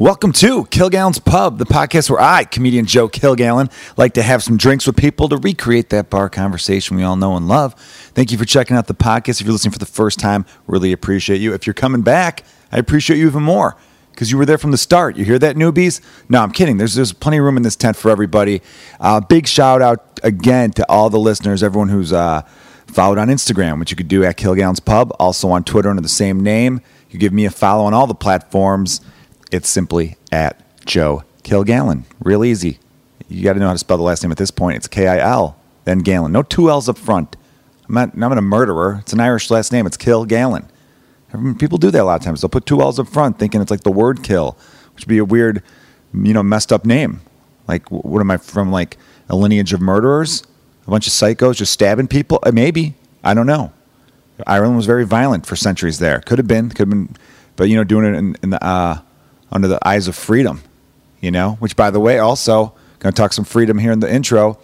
Welcome to Kilgallen's Pub, the podcast where I, comedian Joe Kilgallen, like to have some drinks with people to recreate that bar conversation we all know and love. Thank you for checking out the podcast. If you're listening for the first time, really appreciate you. If you're coming back, I appreciate you even more because you were there from the start. You hear that, newbies? No, I'm kidding. There's there's plenty of room in this tent for everybody. Uh, big shout out again to all the listeners, everyone who's uh, followed on Instagram, which you could do at Kilgallen's Pub, also on Twitter under the same name. You give me a follow on all the platforms. It's simply at Joe Kilgallen. Real easy. You got to know how to spell the last name at this point. It's K I L, then Gallen. No two L's up front. I'm not, I'm not a murderer. It's an Irish last name. It's Kilgallen. People do that a lot of times. They'll put two L's up front thinking it's like the word kill, which would be a weird, you know, messed up name. Like, what am I from, like a lineage of murderers? A bunch of psychos just stabbing people? Uh, maybe. I don't know. Ireland was very violent for centuries there. Could have been, could have been, but, you know, doing it in, in the, uh, under the eyes of freedom, you know, which by the way, also going to talk some freedom here in the intro.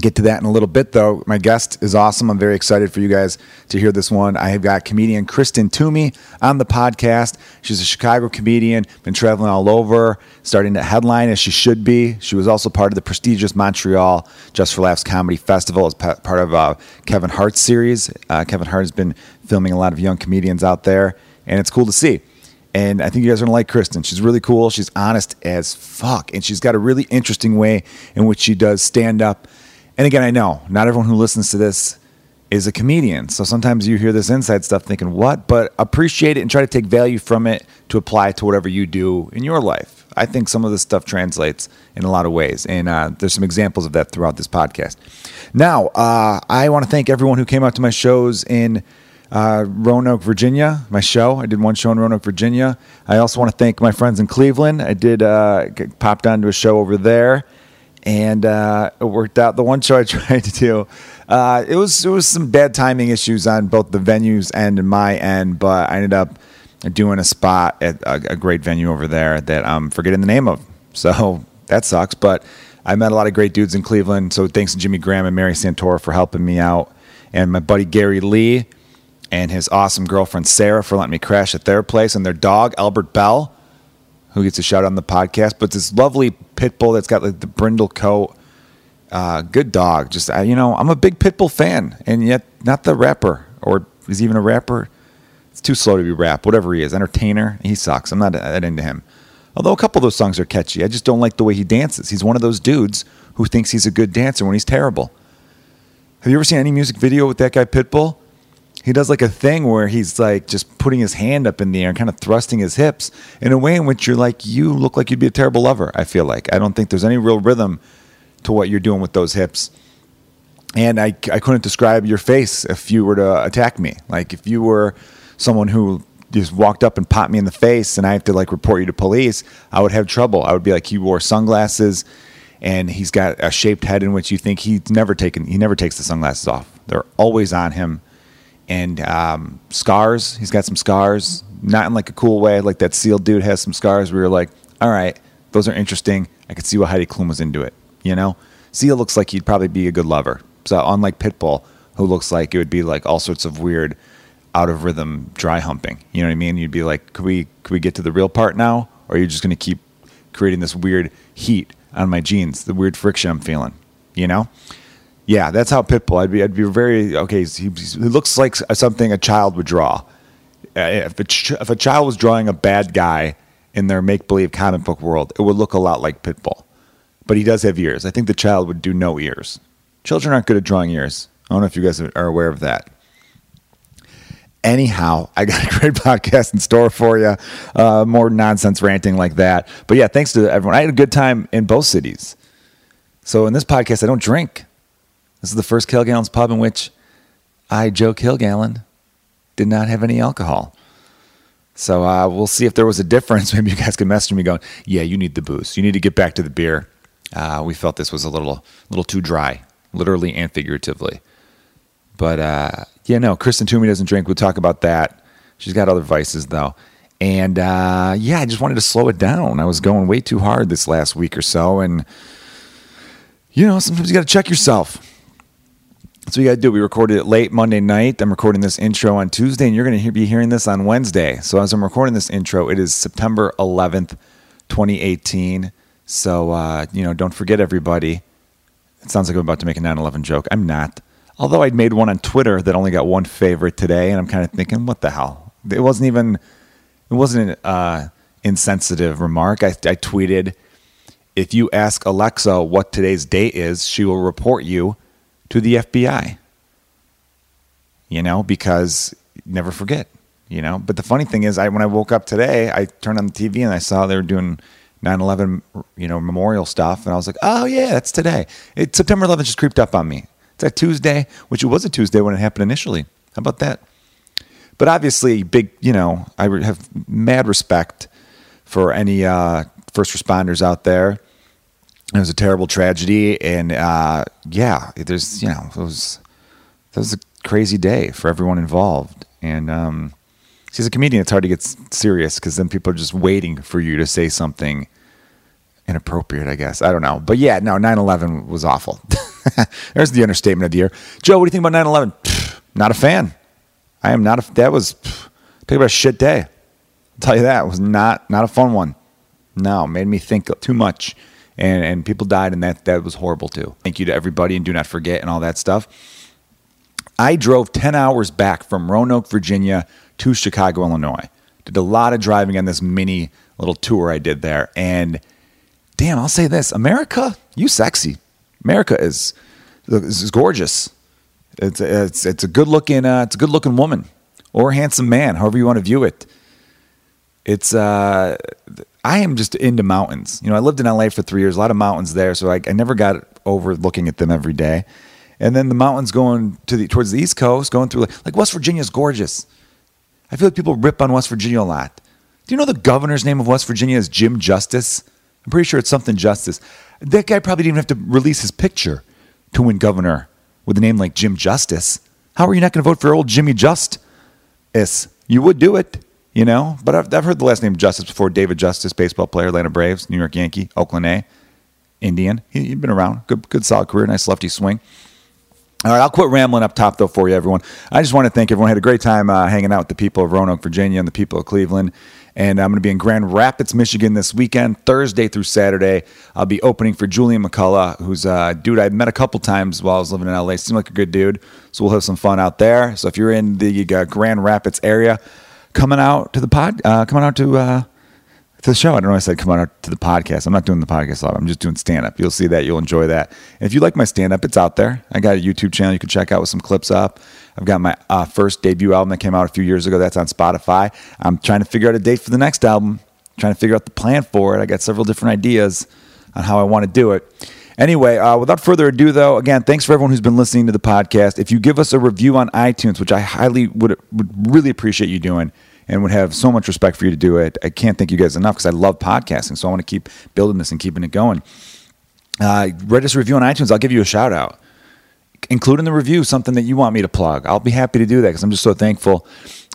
Get to that in a little bit, though. My guest is awesome. I'm very excited for you guys to hear this one. I have got comedian Kristen Toomey on the podcast. She's a Chicago comedian, been traveling all over, starting to headline as she should be. She was also part of the prestigious Montreal Just for Laughs Comedy Festival as part of uh, Kevin Hart's series. Uh, Kevin Hart has been filming a lot of young comedians out there, and it's cool to see. And I think you guys are gonna like Kristen. She's really cool. She's honest as fuck, and she's got a really interesting way in which she does stand up. And again, I know not everyone who listens to this is a comedian, so sometimes you hear this inside stuff thinking what, but appreciate it and try to take value from it to apply to whatever you do in your life. I think some of this stuff translates in a lot of ways, and uh, there's some examples of that throughout this podcast. Now, uh, I want to thank everyone who came out to my shows in uh, Roanoke, Virginia, my show. I did one show in Roanoke, Virginia. I also want to thank my friends in Cleveland. I did uh, popped onto a show over there, and uh, it worked out. The one show I tried to do, uh, it was it was some bad timing issues on both the venues and my end, but I ended up doing a spot at a, a great venue over there that I'm forgetting the name of. So that sucks, but I met a lot of great dudes in Cleveland. So thanks to Jimmy Graham and Mary Santora for helping me out, and my buddy Gary Lee and his awesome girlfriend Sarah for letting me crash at their place, and their dog Albert Belle, who gets a shout out on the podcast. But this lovely pit bull that's got like the brindle coat, uh, good dog. Just uh, you know, I'm a big pit bull fan, and yet not the rapper, or is he even a rapper? It's too slow to be rap. Whatever he is, entertainer, he sucks. I'm not that into him. Although a couple of those songs are catchy, I just don't like the way he dances. He's one of those dudes who thinks he's a good dancer when he's terrible. Have you ever seen any music video with that guy Pitbull? He does like a thing where he's like just putting his hand up in the air and kind of thrusting his hips in a way in which you're like, you look like you'd be a terrible lover. I feel like I don't think there's any real rhythm to what you're doing with those hips. And I, I couldn't describe your face if you were to attack me. Like if you were someone who just walked up and popped me in the face and I have to like report you to police, I would have trouble. I would be like, he wore sunglasses and he's got a shaped head in which you think he's never taken, he never takes the sunglasses off. They're always on him and um, scars. He's got some scars, not in like a cool way. Like that Seal dude has some scars where you're like, all right, those are interesting. I could see why Heidi Klum was into it. You know, Seal looks like he'd probably be a good lover. So unlike Pitbull, who looks like it would be like all sorts of weird, out of rhythm dry humping. You know what I mean? You'd be like, could we could we get to the real part now, or are you just going to keep creating this weird heat on my jeans, the weird friction I'm feeling? You know. Yeah, that's how Pitbull. I'd be. I'd be very okay. He, he looks like something a child would draw. Uh, if, a ch- if a child was drawing a bad guy in their make believe comic book world, it would look a lot like Pitbull. But he does have ears. I think the child would do no ears. Children aren't good at drawing ears. I don't know if you guys are aware of that. Anyhow, I got a great podcast in store for you. Uh, more nonsense ranting like that. But yeah, thanks to everyone. I had a good time in both cities. So in this podcast, I don't drink. This is the first Kilgallen's pub in which I, Joe Kilgallen, did not have any alcohol. So uh, we'll see if there was a difference. Maybe you guys can message me going, "Yeah, you need the booze. You need to get back to the beer." Uh, we felt this was a little, little too dry, literally and figuratively. But uh, yeah, no, Kristen Toomey doesn't drink. We'll talk about that. She's got other vices though. And uh, yeah, I just wanted to slow it down. I was going way too hard this last week or so, and you know, sometimes you got to check yourself. So we got to do. We recorded it late Monday night. I'm recording this intro on Tuesday, and you're going to be hearing this on Wednesday. So as I'm recording this intro, it is September 11th, 2018. So, uh, you know, don't forget everybody. It sounds like I'm about to make a 9 11 joke. I'm not. Although I'd made one on Twitter that only got one favorite today, and I'm kind of thinking, what the hell? It wasn't even, it wasn't an uh, insensitive remark. I, I tweeted, if you ask Alexa what today's date is, she will report you to the FBI. You know, because never forget, you know. But the funny thing is, I when I woke up today, I turned on the TV and I saw they were doing 9/11, you know, memorial stuff, and I was like, oh yeah, that's today. It, September 11th just creeped up on me. It's a Tuesday, which it was a Tuesday when it happened initially. How about that? But obviously, big, you know, I have mad respect for any uh, first responders out there. It was a terrible tragedy, and uh, yeah, there's, you know, it was, it was a crazy day for everyone involved. And um, see, as a comedian, it's hard to get serious because then people are just waiting for you to say something inappropriate, I guess. I don't know. But yeah, no, 9 11 was awful. There's the understatement of the year. Joe, what do you think about 9 11? Not a fan. I am not a, that was, talk about a shit day. I'll tell you that. It was not, not a fun one. No, made me think too much. And, and people died, and that, that was horrible too. Thank you to everybody, and do not forget, and all that stuff. I drove 10 hours back from Roanoke, Virginia to Chicago, Illinois. Did a lot of driving on this mini little tour I did there. And damn, I'll say this America, you sexy. America is, is gorgeous. It's, it's, it's a good looking, uh, it's a good looking woman or handsome man, however you want to view it. It's, uh, I am just into mountains. You know, I lived in LA for three years, a lot of mountains there. So I, I never got over looking at them every day and then the mountains going to the towards the east coast, going through like, like West Virginia is gorgeous. I feel like people rip on West Virginia a lot. Do you know the governor's name of West Virginia is Jim Justice? I'm pretty sure it's something Justice. That guy probably didn't even have to release his picture to win governor with a name like Jim Justice. How are you not going to vote for old Jimmy Justice? You would do it, you know. But I've, I've heard the last name Justice before. David Justice, baseball player, Atlanta Braves, New York Yankee, Oakland A, Indian. He, he'd been around. Good, good, solid career. Nice lefty swing. All right, I'll quit rambling up top though for you, everyone. I just want to thank everyone. I had a great time uh, hanging out with the people of Roanoke, Virginia, and the people of Cleveland. And I'm going to be in Grand Rapids, Michigan this weekend, Thursday through Saturday. I'll be opening for Julian McCullough, who's a dude I met a couple times while I was living in LA. Seemed like a good dude. So we'll have some fun out there. So if you're in the uh, Grand Rapids area, coming out to the pod, uh, coming out to uh, to the show. I don't know. I said come on to the podcast. I'm not doing the podcast live. I'm just doing stand up. You'll see that. You'll enjoy that. And if you like my stand up, it's out there. I got a YouTube channel you can check out with some clips up. I've got my uh, first debut album that came out a few years ago. That's on Spotify. I'm trying to figure out a date for the next album. trying to figure out the plan for it. I got several different ideas on how I want to do it. Anyway, uh, without further ado, though, again, thanks for everyone who's been listening to the podcast. If you give us a review on iTunes, which I highly would, would really appreciate you doing, and would have so much respect for you to do it. I can't thank you guys enough because I love podcasting. So I want to keep building this and keeping it going. Uh, write us a review on iTunes. I'll give you a shout out. Include in the review something that you want me to plug. I'll be happy to do that because I'm just so thankful.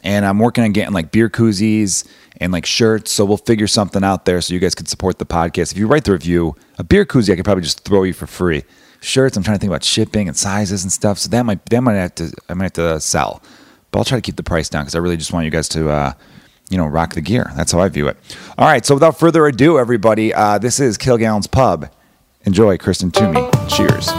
And I'm working on getting like beer koozies and like shirts. So we'll figure something out there so you guys can support the podcast. If you write the review, a beer koozie I could probably just throw you for free. Shirts, I'm trying to think about shipping and sizes and stuff. So that might that might have to I might have to sell but I'll try to keep the price down because I really just want you guys to, uh, you know, rock the gear. That's how I view it. All right, so without further ado, everybody, uh, this is Kilgallen's Pub. Enjoy, Kristen Toomey. Cheers.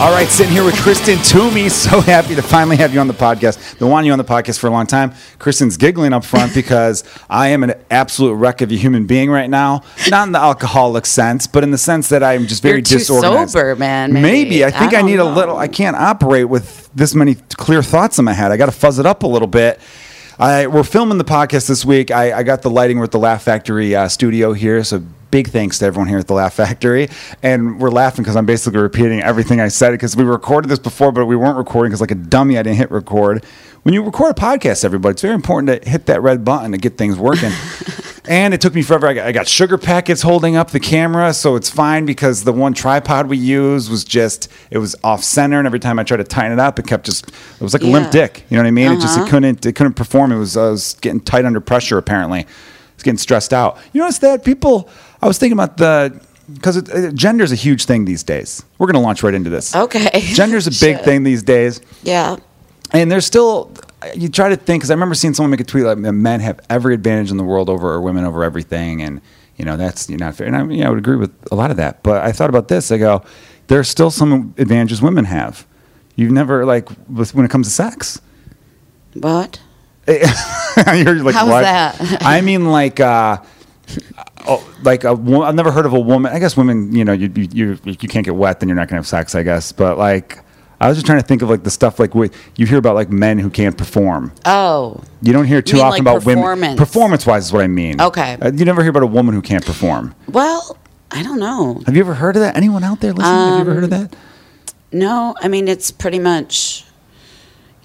All right, sitting here with Kristen Toomey. So happy to finally have you on the podcast. Been wanting you on the podcast for a long time. Kristen's giggling up front because I am an absolute wreck of a human being right now. Not in the alcoholic sense, but in the sense that I'm just very You're too disorganized. sober, man. Maybe, Maybe. I think I, don't need know. a little. I can't operate with this many clear thoughts in my head. I got to fuzz it up a little bit. I, we're filming the podcast this week. I, I got the lighting. We're at the Laugh Factory uh, studio here, so big thanks to everyone here at the Laugh Factory. And we're laughing because I'm basically repeating everything I said because we recorded this before, but we weren't recording because, like a dummy, I didn't hit record. When you record a podcast, everybody, it's very important to hit that red button to get things working. and it took me forever. I got, I got sugar packets holding up the camera, so it's fine because the one tripod we used was just it was off center, and every time I tried to tighten it up, it kept just it was like a limp dick. You know what I mean? It just it Uh-huh. couldn't it couldn't perform. It was I was getting tight under pressure apparently. Getting stressed out. You notice that people? I was thinking about the because gender is a huge thing these days. We're going to launch right into this. Okay. Gender's a big Shit. thing these days, Yeah. and there's still. You try to think because I remember seeing someone make a tweet like men have every advantage in the world over or women over everything, and you know that's you not fair. And I, yeah, I would agree with a lot of that. But I thought about this. I go, there are still some advantages women have. You've never like with, when it comes to sex. What? You're like, How's what? that? I mean, like, uh, oh, like a I've never heard of a woman. I guess women, you know, you you you, you can't get wet, then you're not gonna have sex. I guess, but like, I was just trying to think of like the stuff like what you hear about like men who can't perform. Oh. You don't hear too mean, often like, about women. performance? Performance wise is what I mean. Okay. Uh, you never hear about a woman who can't perform. Well, I don't know. Have you ever heard of that? Anyone out there listening? have you ever heard of that? No, I mean it's pretty much.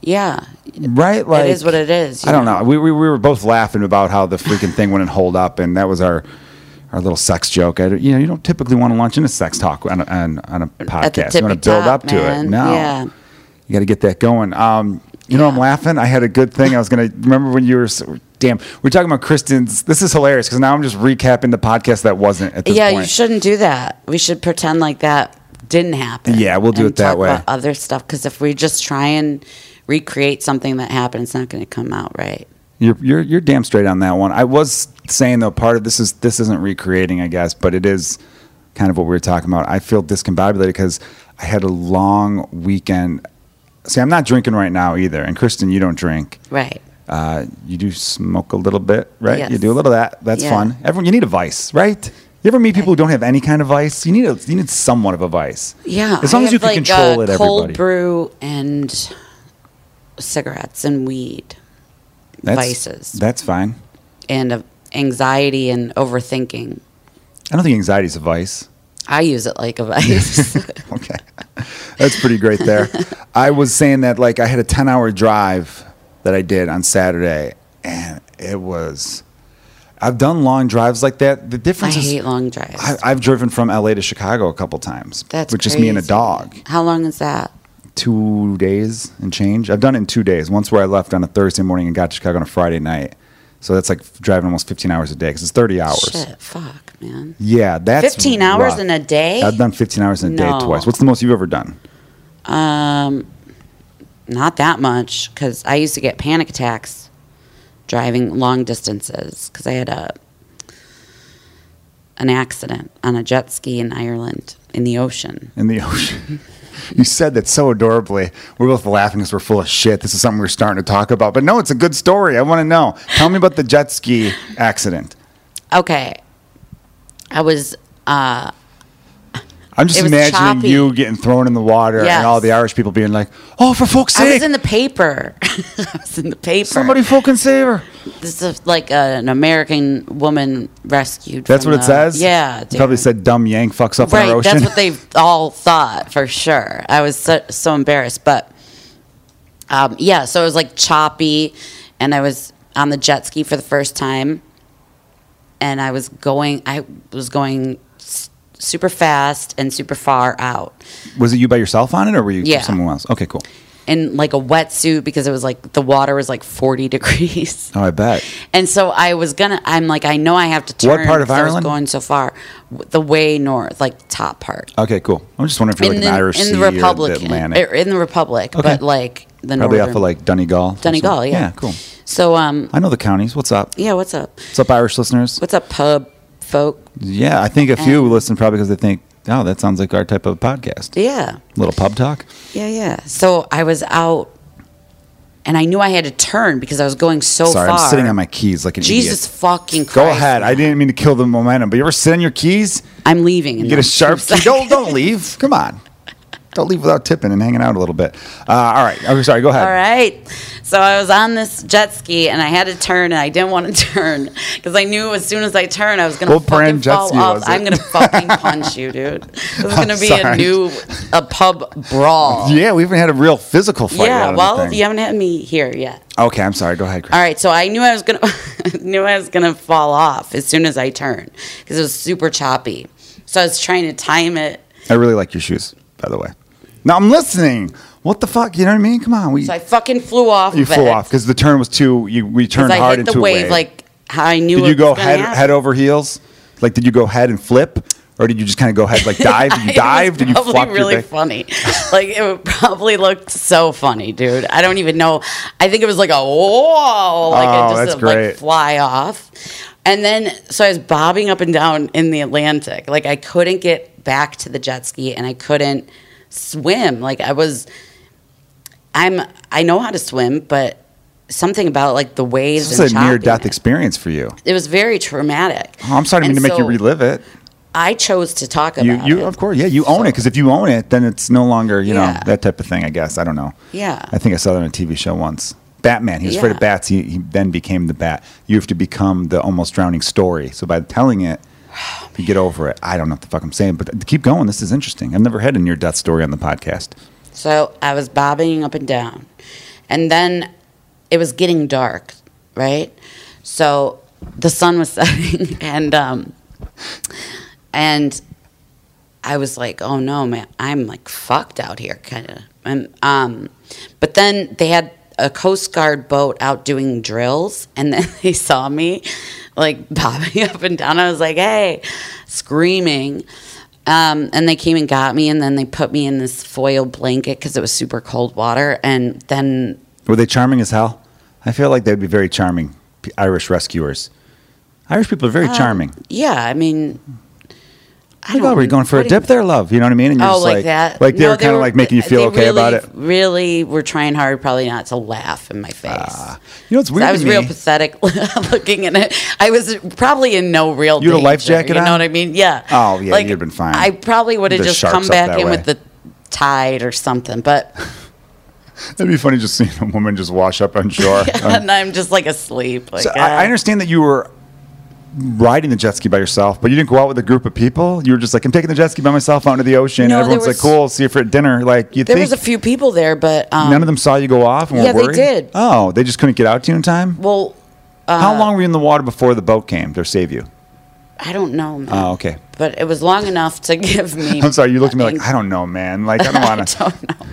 Yeah. Right? Like it is what it is. I don't know. We, we we were both laughing about how the freaking thing wouldn't hold up, and that was our our little sex joke. I, you know, you don't typically want to launch into sex talk on a, on, on a podcast. You want to build top, up to it. man. No, Yeah. you got to get that going. Um, you know, I'm laughing. I had a good thing. I was gonna remember when you were. s- Damn, we're talking about Kristen's. This is hilarious because now I'm just recapping the podcast that wasn't at this Yeah, point. you shouldn't do that. We should pretend like that didn't happen. Yeah, we'll do it that talk way. About other stuff because if we just try and recreate something that happened, it's not going to come out right. You're, you're you're damn straight on that one. I was saying though, part of this is this isn't recreating, I guess, but it is kind of what we were talking about. I feel discombobulated because I had a long weekend. See, I'm not drinking right now either, and Kristen, you don't drink. Right. Uh, you do smoke a little bit, right? Yes. You do a little of that. That's Yeah. fun. Everyone, you need a vice, right? You ever meet people who don't have any kind of vice? You need a you need somewhat of a vice. Yeah. As long I as you can like, control it, Cold everybody. brew and cigarettes and weed That's, vices. That's fine. and uh, anxiety and overthinking. I don't think anxiety is a vice. I use it like a vice. okay. That's pretty great there. I was saying that like I had a 10 hour drive that I did on Saturday and it was I've done long drives like that. The I difference is hate long drives. I, I've driven from LA to Chicago a couple times. That's with just me and a dog. How long is that? Two days and change. I've done it in two days. Once where I left on a Thursday morning and got to Chicago on a Friday night. So that's like driving almost 15 hours a day because it's 30 hours. Shit, fuck, man. Yeah, that's 15 hours in a day? I've done 15 hours in a day twice. What's the most you've ever done? Um, not that much because I used to get panic attacks driving long distances because I had a an accident on a jet ski in Ireland in the ocean. in the ocean. you said that so adorably. We're both laughing because we're full of shit. This is something we're starting to talk about. But no, it's a good story. I want to know. Tell me about the jet ski accident. Okay, I was uh, I'm just imagining choppy. you getting thrown in the water Yes. and all the Irish people being like, "Oh, for fuck's I sake, was in the paper. I was in the paper. somebody fucking save her!" This is like a, an American woman rescued. That's what it says. Yeah, It probably said "dumb yank fucks up right. on our ocean." That's what they all thought for sure. I was so, so embarrassed, but um, yeah. So it was like choppy, and I was on the jet ski for the first time, and I was going. I was going super fast and super far out was it you by yourself on it, or were you Yeah. someone else? Okay, cool. in like a wetsuit because it was like the water was like forty degrees. Oh, I bet. And so I was gonna. I'm like, I know I have to turn. What part of 'cause I was Ireland? going so far, the way north, like top part. Okay, cool. I'm just wondering if you're like in an the, Irish in Sea the or Republic, the Atlantic. in the Republic, Okay. but like the Probably northern, off of like Donegal. Donegal, yeah, Yeah, cool. So, um, I know the counties. What's up? yeah, what's up? What's up, Irish listeners? What's up, pub folk? Yeah, I think a few And- listen probably because they think, oh, that sounds like our type of podcast. Yeah, Little pub talk. yeah, yeah. So I was out, and I knew I had to turn because I was going so Sorry, far. I'm sitting on my keys like an Jesus idiot. fucking Christ! Go ahead. I didn't mean to kill the momentum, but you ever sit on your keys? I'm leaving. You get a sharp key. Don't, don't leave. Come on. Don't leave without tipping and hanging out a little bit. Uh, all right. Oh, sorry. Go ahead. All right. So I was on this jet ski and I had to turn and I didn't want to turn because I knew as soon as I turned I was gonna What brand fucking jet fall off. I'm gonna fucking punch you, dude. This is gonna be sorry. a new a pub brawl. Yeah, we haven't had a real physical fight. Yeah, out of the well, you haven't had me here yet. Okay, I'm sorry. Go ahead, Chris. All right, so I knew I was gonna knew I was gonna fall off as soon as I turned because it was super choppy. So I was trying to time it. I really like your shoes, by the way. Now I'm listening. What the fuck? You know what I mean? Come on. We So I fucking flew off. you of flew it. off because the turn was too. You we turned I hard hit into the a wave, wave. like how I knew. Did you go head happen. head over heels? Like, did you go head and flip, or did you just kind of go head like dive? Did you dive? Did you probably flop really your back? funny. like it would probably looked so funny, dude. I don't even know. I think it was like a whoa, like Oh, it just that's like fly off. And then so I was bobbing up and down in the Atlantic. Like I couldn't get back to the jet ski and I couldn't swim. Like I was I'm I know how to swim, but something about like the waves This and a near death experience for you. It was very traumatic. Oh, I'm sorry to mean to And make you relive it. I chose to talk about You, you, it. of course, yeah, you own it because if you own it, then it's no longer, you know, that type of thing. I guess I don't know. Yeah. I think I saw that on a TV show once. Batman. He was afraid of bats. He, he then became the bat. You have to become the almost drowning story. So by telling it, you get over it. I don't know what the fuck I'm saying, but keep going. This is interesting. I've never had a near death story on the podcast. So I was bobbing up and down. And then it was getting dark, right? So the sun was setting and um and I was like, "Oh no, man. I'm like fucked out here kind of." And um but then they had a Coast Guard boat out doing drills and then they saw me like bobbing up and down. I was like, "Hey," screaming. Um, and they came and got me, and then they put me in this foil blanket because it was super cold water. And then, Were they charming as hell? I feel like they'd be very charming Irish rescuers. Irish people are very charming. yeah, I mean, I Like, oh, were you going for a dip there, love? You know what I mean? And you're Oh, just like, that? Like they No, were kind of like making you feel they okay really, about it. Really, were trying hard, probably not to laugh in my face. Ah. You know what's weird I was real pathetic looking in it. I was probably in no real. You had a life jacket You know on? what I mean? Yeah. Oh, yeah, like, you'd have been fine. I probably would have just come back in way. with the tide or something, but It'd be funny just seeing a woman just wash up on shore. Um, and I'm just like asleep. Like so uh, I, I understand that you were riding the jet ski by yourself, but you didn't go out with a group of people. You were just like, I'm taking the jet ski by myself out into the ocean. No, and everyone's there like, cool, see you for dinner. Like, you There was a few people there, but um, none of them saw you go off and yeah, were they did. Oh, they just couldn't get out to you in time? Well, How long were you in the water before the boat came to save you? I don't know. Man. Oh, okay. But it was long enough to give me. I'm sorry, you looked at me like, I don't know, man. Like, I don't want to. don't know.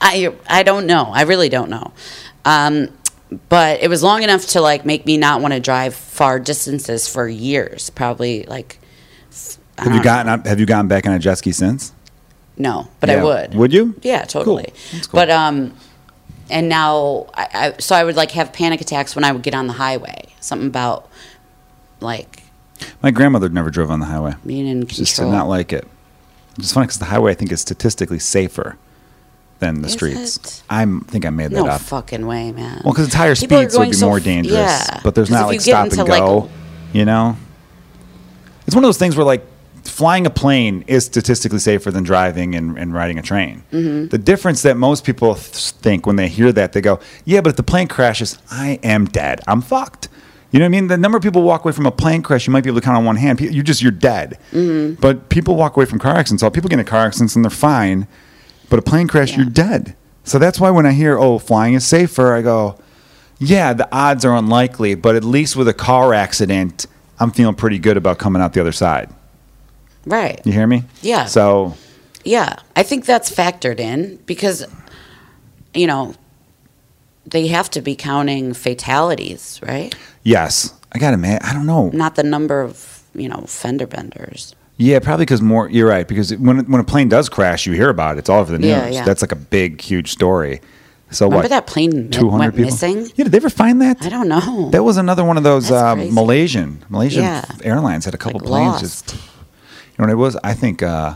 I I don't know. I really don't know. Um, but it was long enough to like make me not want to drive far distances for years. Probably like. Have you gotten up, have you gotten back on a jet ski since? No, but Yeah. I would. Would you? Yeah, totally. That's cool. But um, and now I, I so I would like have panic attacks when I would get on the highway. Something about like My grandmother never drove on the highway. being in She just did not like it. It's funny because the highway, I think, is statistically safer than the Is streets. it? I think I made that up. no up. fucking way, man. Well, because it's higher People are speeds, so it'd going be so more f- dangerous. yeah. But there's 'Cause not like you get stop and like, go. you know, it's one of those things where like flying a plane is statistically safer than driving and, and riding a train. Mm-hmm. The difference that most people th- think when they hear that, they go, "Yeah, but if the plane crashes, I am dead. I'm fucked." You know what I mean? The number of people walk away from a plane crash, you might be able to count on one hand. Pe- You just you're dead. Mm-hmm. But people walk away from car accidents. All people get in car accidents and they're fine. But a plane crash, Yeah. you're dead. So that's why when I hear, "Oh, flying is safer," I go, yeah, the odds are unlikely, but at least with a car accident, I'm feeling pretty good about coming out the other side. right. You hear me? Yeah. So, Yeah, I think that's factored in because, you know, they have to be counting fatalities, right? yes, I got to admit, I don't know. Not the number of, you know, fender benders. Yeah, probably because more, you're right, because when, when a plane does crash, you hear about it. It's all over the news. Yeah, yeah. That's like a big, huge story. So, Remember what? that plane 200 people? missing? Yeah, did they ever find that? I don't know. That was another one of those uh. Malaysian Malaysian Yeah. Airlines had a couple Like planes. lost. Just, you know what it was? I think. Uh,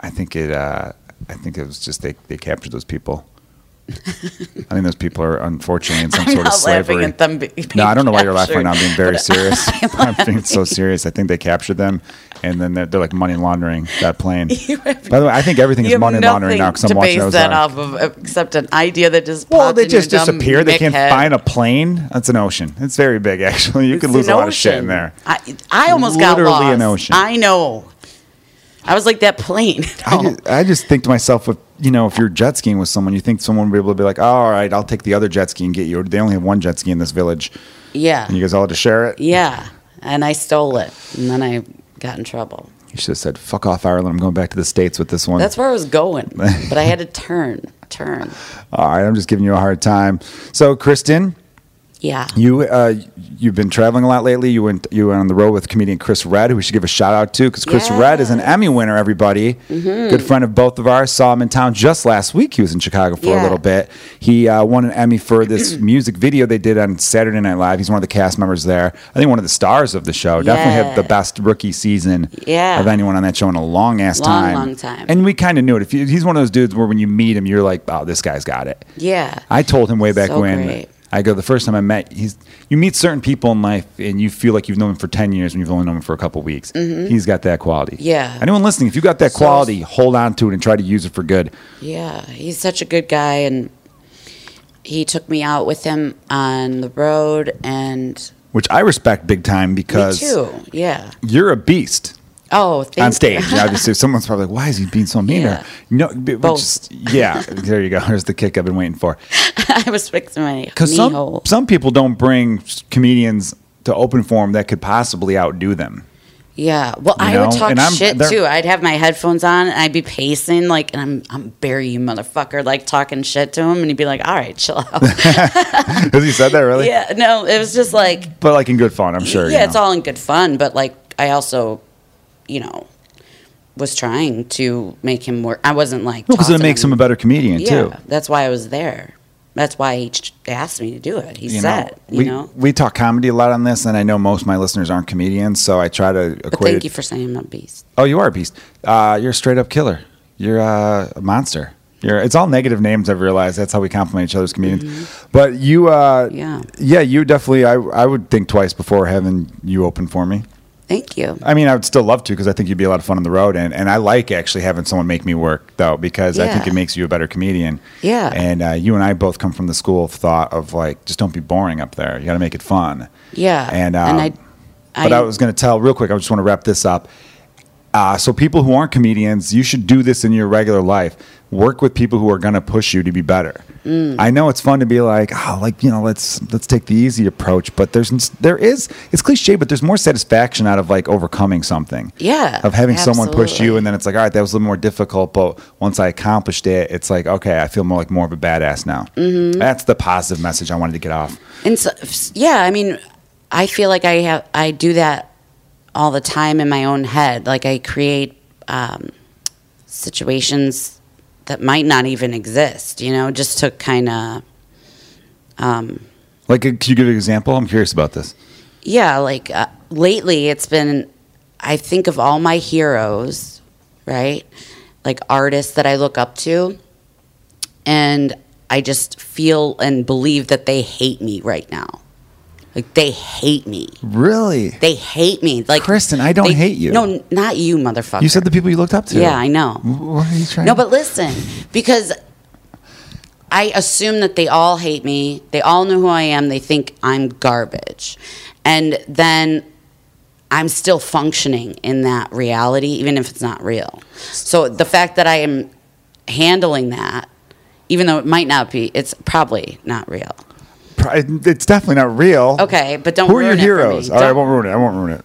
I think it. Uh, I think it was just they, they captured those people. I think those people are unfortunately in some I'm sort of slavery. at them be- no, I don't know why you're laughing right now. I'm being very serious. but I'm being so serious. I think they captured them, and then they're, they're like money laundering that plane. By the way, I think everything is money laundering now because I'm watching those. that off of except an idea that just well, they just disappear. They can't Mick find a plane. That's an ocean. It's very big, actually. You It's could lose a lot of shit in there. I, I almost got Literally lost. an ocean. I know. I was like that plane. I, just, I just think to myself, if you know, if you're jet skiing with someone, you think someone would be able to be like, oh, all right, I'll take the other jet ski and get you. They only have one jet ski in this village, yeah. and you guys all had to share it. Yeah, and I stole it, and then I got in trouble. You should have said, "Fuck off, Ireland. I'm going back to the states with this one." That's where I was going, but I had to turn, turn. all right. I'm just giving you a hard time. So, Kristen, Yeah. You uh, you've been traveling a lot lately. You went you went on the road with comedian Chris Redd, who we should give a shout out to because Chris Redd is an Mm-hmm. Emmy winner. Everybody, good friend of both of ours. Saw him in town just last week. He was in Chicago for a little bit. He uh, won an Emmy for this music video they did on Saturday Night Live. He's one of the cast members there. I think one of the stars of the show. Definitely had the best rookie season Yeah. of anyone on that show in a long ass time. long time. And we kind of knew it. If you, he's one of those dudes where when you meet him, you're like, oh, this guy's got it. Yeah. I told him way back So when great. I go the first time I met he's you meet certain people in life and you feel like you've known them for ten years when you've only known them for a couple weeks. He's got that quality. Mm-hmm. Yeah. Anyone listening, if you got that So- quality, hold on to it and try to use it for good. Yeah, he's such a good guy, and he took me out with him on the road, and Which I respect big time me because too. Yeah. you're a beast Oh, on stage. You. Obviously, someone's probably like, "Why is he being so mean?" Yeah. Or, no, but- which Both. is- yeah. There you go. There's the kick I've been waiting for. I was fixing my knee Because some hole. some people don't bring comedians to open form that could possibly outdo them. Yeah. Well, You I know, would talk and I'm- shit too. I'd have my headphones on and I'd be pacing like, and I'm I'm bury you motherfucker, like talking shit to him, and he'd be like, "All right, chill out." Has he said that really? yeah. No, it was just like, But like in good fun, I'm sure. yeah, you it's all in good fun, but like I also, you know, was trying to make him work. I wasn't like because it makes him a better comedian Yeah, too. that's why I was there. That's why he asked me to do it. He You said, know, you we, know. we talk comedy a lot on this, and I know most of my listeners aren't comedians, so I try to But thank it- you for saying I'm a beast. Oh, you are a beast. Uh, you're a straight up killer. You're uh, a monster. You're, it's all negative names. I've realized that's how we compliment each other as comedians. But you, uh, Mm-hmm. Yeah. yeah, you definitely. I, I would think twice before having you open for me. Thank you. I mean, I would still love to because I think you'd be a lot of fun on the road, and, and I like actually having someone make me work though because I think it makes you a better comedian. Yeah. And uh, you and I both come from the school of thought of like just don't be boring up there. You got to make it fun. Yeah. And, uh, and I, But I, was going to tell real quick. I just want to wrap this up. Uh, so people who aren't comedians, you should do this in your regular life. Work with people who are going to push you to be better. Mm. I know it's fun to be like, oh, like you know, let's let's take the easy approach. But there's there is it's cliche, but there's more satisfaction out of like overcoming something. Yeah, Of having someone push you, and then it's like, all right, that was a little more difficult, but once I accomplished it, it's like, okay, I feel more like more of a badass now. Mm-hmm. That's the positive message I wanted to get off. And so, yeah, I mean, I feel like I have I do that all the time in my own head. Like I create um, situations that might not even exist. You know, just to kind of um, Like, uh, can you give an example? I'm curious about this. yeah. Like uh, lately, it's been. I think of all my heroes, right? Like artists that I look up to, and I just feel and believe that they hate me right now. Like they hate me. Really? They hate me. Like Kristen, I don't they- hate you. No, not you, motherfucker. You said the people you looked up to. Yeah, I know. What are you trying? No, but listen, because I assume that they all hate me. They all know who I am. They think I'm garbage. And then I'm still functioning in that reality, even if it's not real. So the fact that I am handling that, even though it might not be, it's probably not real. It's definitely not real. Okay, but don't Who are your heroes? All right, I won't ruin it. I won't ruin it.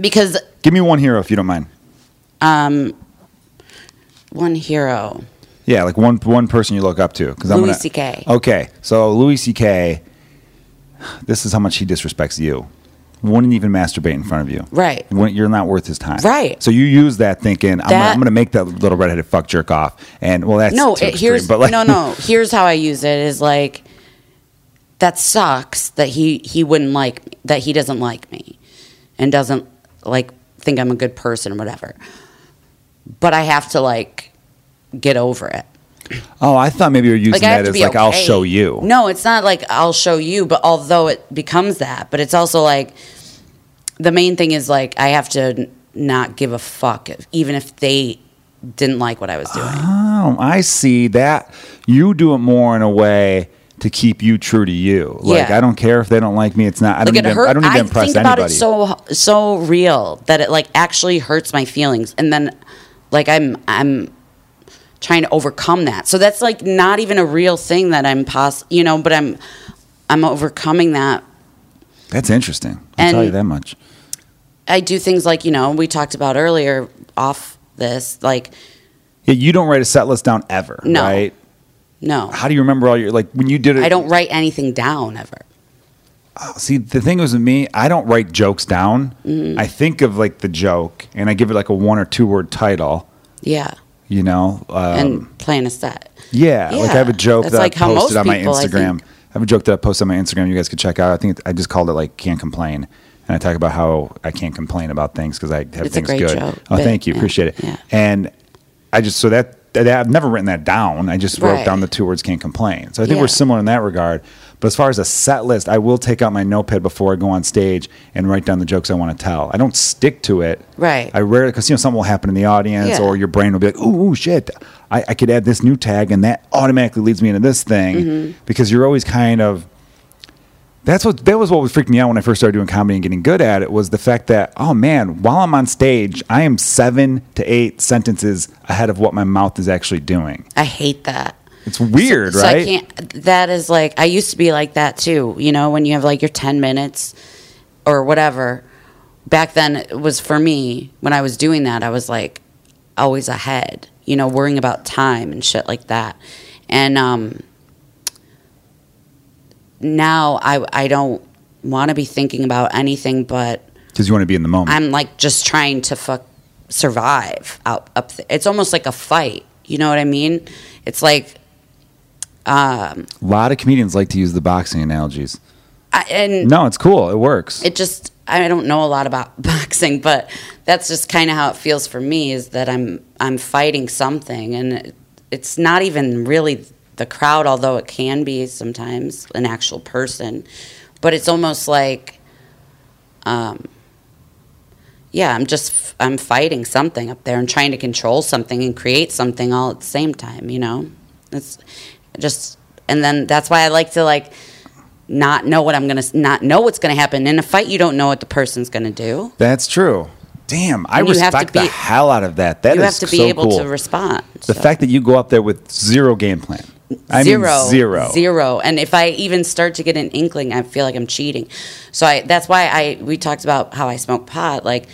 Because Give me one hero if you don't mind. um, one hero. Yeah, like one one person you look up to. Because I'm Louis. C.K.. Okay, so Louis C.K. This is how much he disrespects you. Wouldn't even masturbate in front of you. Right. Wouldn't- You're not worth his time. Right. So you use that thinking I'm, gonna, I'm gonna make that little redheaded fuck jerk off, and well, that's no, it, extreme, here's but like, no, no. Here's how I use it: is like that sucks that he he wouldn't like me, that he doesn't like me, and doesn't like think I'm a good person or whatever. But I have to like get over it. oh, I thought maybe you're using Like that as like I'll show you. No, it's not like I'll show you. But although it becomes that, but it's also like the main thing is like I have to not give a fuck, if, even if they didn't like what I was doing. Oh, I see that. You do it more in a way to keep you true to you. Like Yeah. I don't care if they don't like me. It's not. I don't like need to. hurt. I don't need to impress think anybody. about it so so real that it like actually hurts my feelings, and then like I'm I'm trying to overcome that. So that's like not even a real thing that I'm poss. You know, but I'm I'm overcoming that. That's interesting. I'll tell you that much. I do things like you know we talked about earlier off this like Yeah, you don't write a set list down ever, No. right? No How do you remember all your like when you did it? I don't write anything down ever. See, the thing was with me, I don't write jokes down. Mm-hmm. I think of like the joke and I give it like a one or two word title, Yeah. you know? Um, and plan a set. yeah, like I have a joke that's that like I posted on my people, Instagram. I, think. have a joke that I posted on my Instagram you guys could check out. I think I just called it like Can't Complain. And I talk about how I can't complain about things because I have It's things good. joke, oh, thank you. yeah, Appreciate it. yeah. And I just, so that, I've never written that down. I just wrote Right. down the two words can't complain. So I think Yeah. we're similar in that regard. But as far as a set list, I will take out my notepad before I go on stage and write down the jokes I want to tell. I don't stick to it. Right. I rarely, because you know something will happen in the audience, Yeah. or your brain will be like, "Ooh, ooh, shit! I, I could add this new tag, and that automatically leads me into this thing." Mm-hmm. Because you're always kind of. That's what that was what was freaking me out when I first started doing comedy and getting good at it was the fact that oh man, while I'm on stage, I am seven to eight sentences ahead of what my mouth is actually doing. I hate that. It's weird, so, right? So I can't. That is like I used to be like that too. You know, when you have like your ten minutes or whatever. Back then, it was for me when I was doing that. I was like always ahead. You know, worrying about time and shit like that. And um, now I I don't want to be thinking about anything but Because you want to be in the moment. I'm like just trying to fuck survive out up. Th- it's almost like a fight. You know what I mean? It's like, um, a lot of comedians like to use the boxing analogies. I, and No, it's cool. It works. it just I don't know a lot about boxing, but that's just kind of how it feels for me. Is that I'm I'm fighting something, and it, it's not even really the crowd, although it can be sometimes an actual person, but it's almost like, um, yeah, I'm just I'm fighting something up there and trying to control something and create something all at the same time. You know, it's just and then that's why I like to like not know what I'm gonna not know what's gonna happen in a fight. You don't know what the person's gonna do. That's true. Damn, I And you have to respect the be- hell out of that. That you is have to be so able cool. to respond. the so. fact that you go up there with zero game plan. I zero, zero. zero. And if I even start to get an inkling, I feel like I'm cheating. So I that's why I we talked about how I smoke pot. Like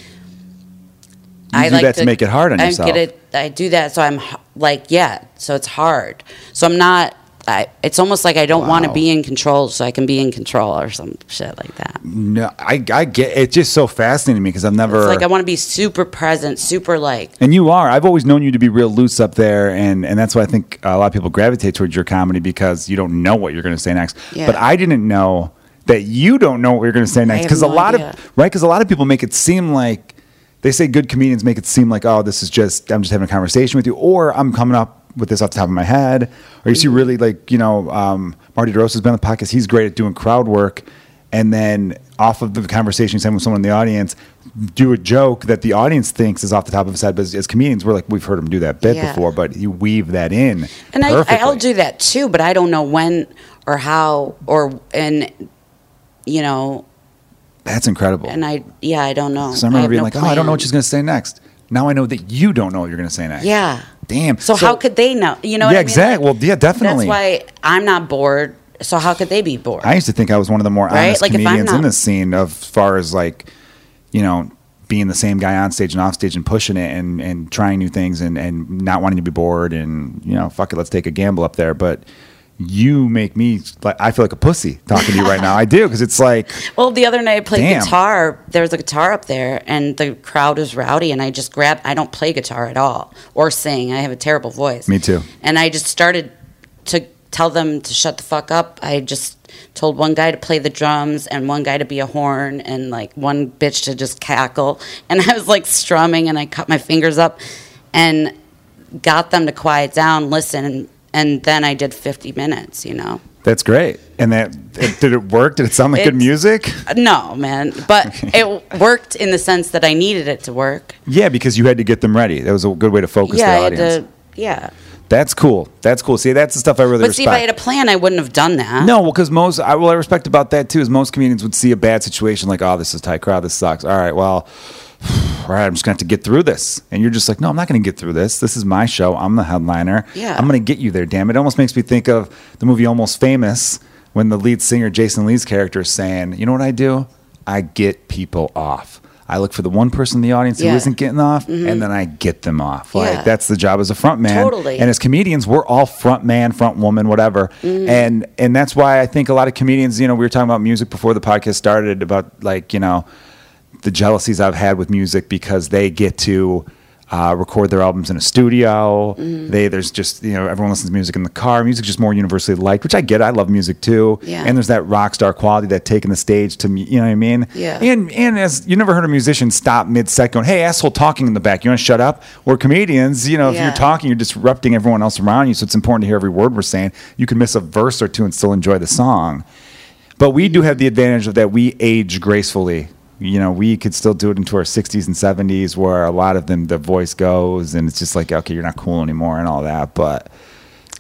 You do that to make it hard on I yourself. Get it, I do that so I'm like yeah. So it's hard. So I'm not. I, it's almost like I don't want to be in control, so I can be in control or some shit like that. No, I, I get it's just so fascinating to me because I've never. It's like I want to be super present, super like and you are. I've always known you to be real loose up there, and and that's why I think a lot of people gravitate towards your comedy because you don't know what you're going to say next. Yeah. But I didn't know that you don't know what you're going to say next because a lot idea. of right because a lot of people make it seem like they say good comedians make it seem like oh this is just I'm just having a conversation with you or I'm coming up with this off the top of my head? Or you see really like you know um, Marty DeRosa's been on the podcast. He's great at doing crowd work. And then off of the conversation he's having with someone in the audience do a joke that the audience thinks is off the top of his head. But as, as comedians we're like we've heard him do that bit Yeah. before but you weave that in And I, perfectly. I'll do that too, but I don't know when or how or and you know, that's incredible. And I yeah, I don't know. so I remember have being no like oh I don't know what she's going to say next now I know that you don't know what you're going to say next Yeah. damn So, how could they know? You know? what yeah I mean? exactly well yeah definitely That's why I'm not bored. So how could they be bored? I used to think I was one of the more Right? honest Like, comedians in not- this scene of as far as like, you know, being the same guy on stage and off stage and pushing it and, and trying new things and, and not wanting to be bored and, you know, fuck it, let's take a gamble up there. But you make me like I feel like a pussy talking to you right now. I do because it's like Well, the other night I played Damn. guitar. There was a guitar up there, and the crowd was rowdy. And I just grabbed. I don't play guitar at all or sing. I have a terrible voice. Me too. And I just started to tell them to shut the fuck up. I just told one guy to play the drums and one guy to be a horn and like one bitch to just cackle. And I was like strumming and I cut my fingers up and got them to quiet down, listen, and, then I did 50 minutes, you know. that's great. And that it, did it work? Did it sound like good music? No, man. But it worked in the sense that I needed it to work. Yeah, because you had to get them ready. That was a good way to focus yeah, the audience. to. Yeah. That's cool. That's cool. See, that's the stuff I really But see, respect. if I had a plan, I wouldn't have done that. No, well, because most I what I respect about that too is most comedians would see a bad situation like, oh, this is tight crowd, this sucks. All right, well, all right, I'm just gonna have to get through this, and you're just like, no, I'm not gonna get through this. This is my show. I'm the headliner. Yeah. I'm gonna get you there. Damn it! It almost makes me think of the movie Almost Famous when the lead singer Jason Lee's character is saying, you know what I do? I get people off. I look for the one person in the audience who Yeah. not getting off, mm-hmm. and then I get them off. Like Yeah. that's the job as a front man. Totally. And as comedians, we're all front man, front woman, whatever. Mm. And and that's why I think a lot of comedians, you know, we were talking about music before the podcast started about like, you know, the jealousies I've had with music because they get to uh, record their albums in a studio. Mm-hmm. They there's just you know everyone listens to music in the car. Music's just more universally liked, which I get. I love music too. Yeah. And there's that rock star quality that taking the stage to me. You know what I mean? Yeah. And and as you never heard a musician stop mid set going, "Hey asshole, talking in the back. You want to shut up?" Or comedians, you know, if Yeah. you're talking, you're disrupting everyone else around you. So it's important to hear every word we're saying. You can miss a verse or two and still enjoy the song. But we do have the advantage of that we age gracefully. You know, we could still do it into our 60s and 70s where a lot of them, the voice goes and it's just like, okay, you're not cool anymore and all that. But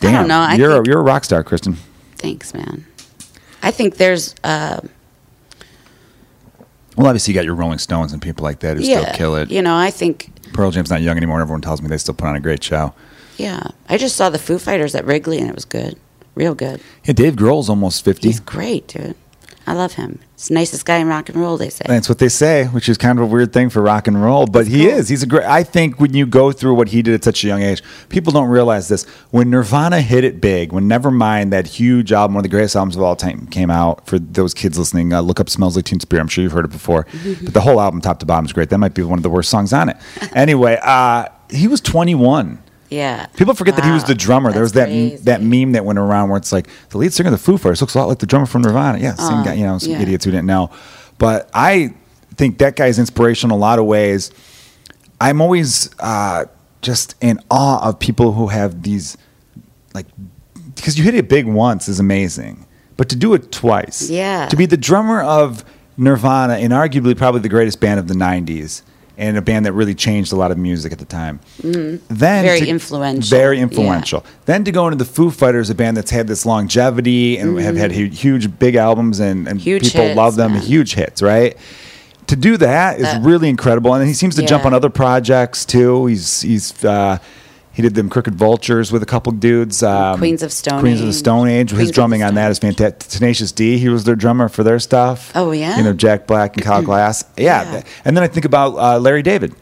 I don't damn, know. I you're, think- a, you're a rock star, Kristen. Thanks, man. I think there's uh, Well, obviously, you got your Rolling Stones and people like that who yeah, still kill it. You know, I think Pearl Jam's not young anymore. and Everyone tells me they still put on a great show. yeah. I just saw the Foo Fighters at Wrigley and it was good, real good. Yeah, Dave Grohl's almost 50. He's great, dude. I love him. He's the nicest guy in rock and roll. They say. That's what they say, which is kind of a weird thing for rock and roll. But he cool. is. He's a great. I think when you go through what he did at such a young age, people don't realize this. When Nirvana hit it big, when Nevermind, that huge album, one of the greatest albums of all time, came out. For those kids listening, uh, look up "Smells Like Teen Spirit." I'm sure you've heard it before. but the whole album, top to bottom, is great. That might be one of the worst songs on it. anyway, uh, he was 21. Yeah. People forget that he was the drummer. there was that crazy. that meme that went around where it's like the lead singer of the Foo Fighters looks a lot like the drummer from Nirvana. Yeah, same Oh, guy. You know, some yeah. idiots who didn't know. But I think that guy's inspirational in a lot of ways. I'm always uh, just in awe of people who have these like because you hit it big once is amazing, but to do it twice, Yeah. to be the drummer of Nirvana and arguably probably the greatest band of the '90s. And a band that really changed a lot of music at the time. Then Mm-hmm. Very to- influential. Very Yeah. influential. Then to go into the Foo Fighters, a band that's had this longevity and have had huge, big albums, and, and Mm-hmm. Huge people hits, love them, man. huge hits, right? To do that is That- really incredible, and he seems to jump on other projects too. He's he's uh, he did them Crooked Vultures with a couple dudes. Um, Queens of Stone Queens of the Age. Stone Age. Queens His drumming on that is fantastic. Tenacious D. He was their drummer for their stuff. Oh, yeah? You know Jack Black and Kyle Gass. Yeah. Yeah. And then I think about uh, Larry David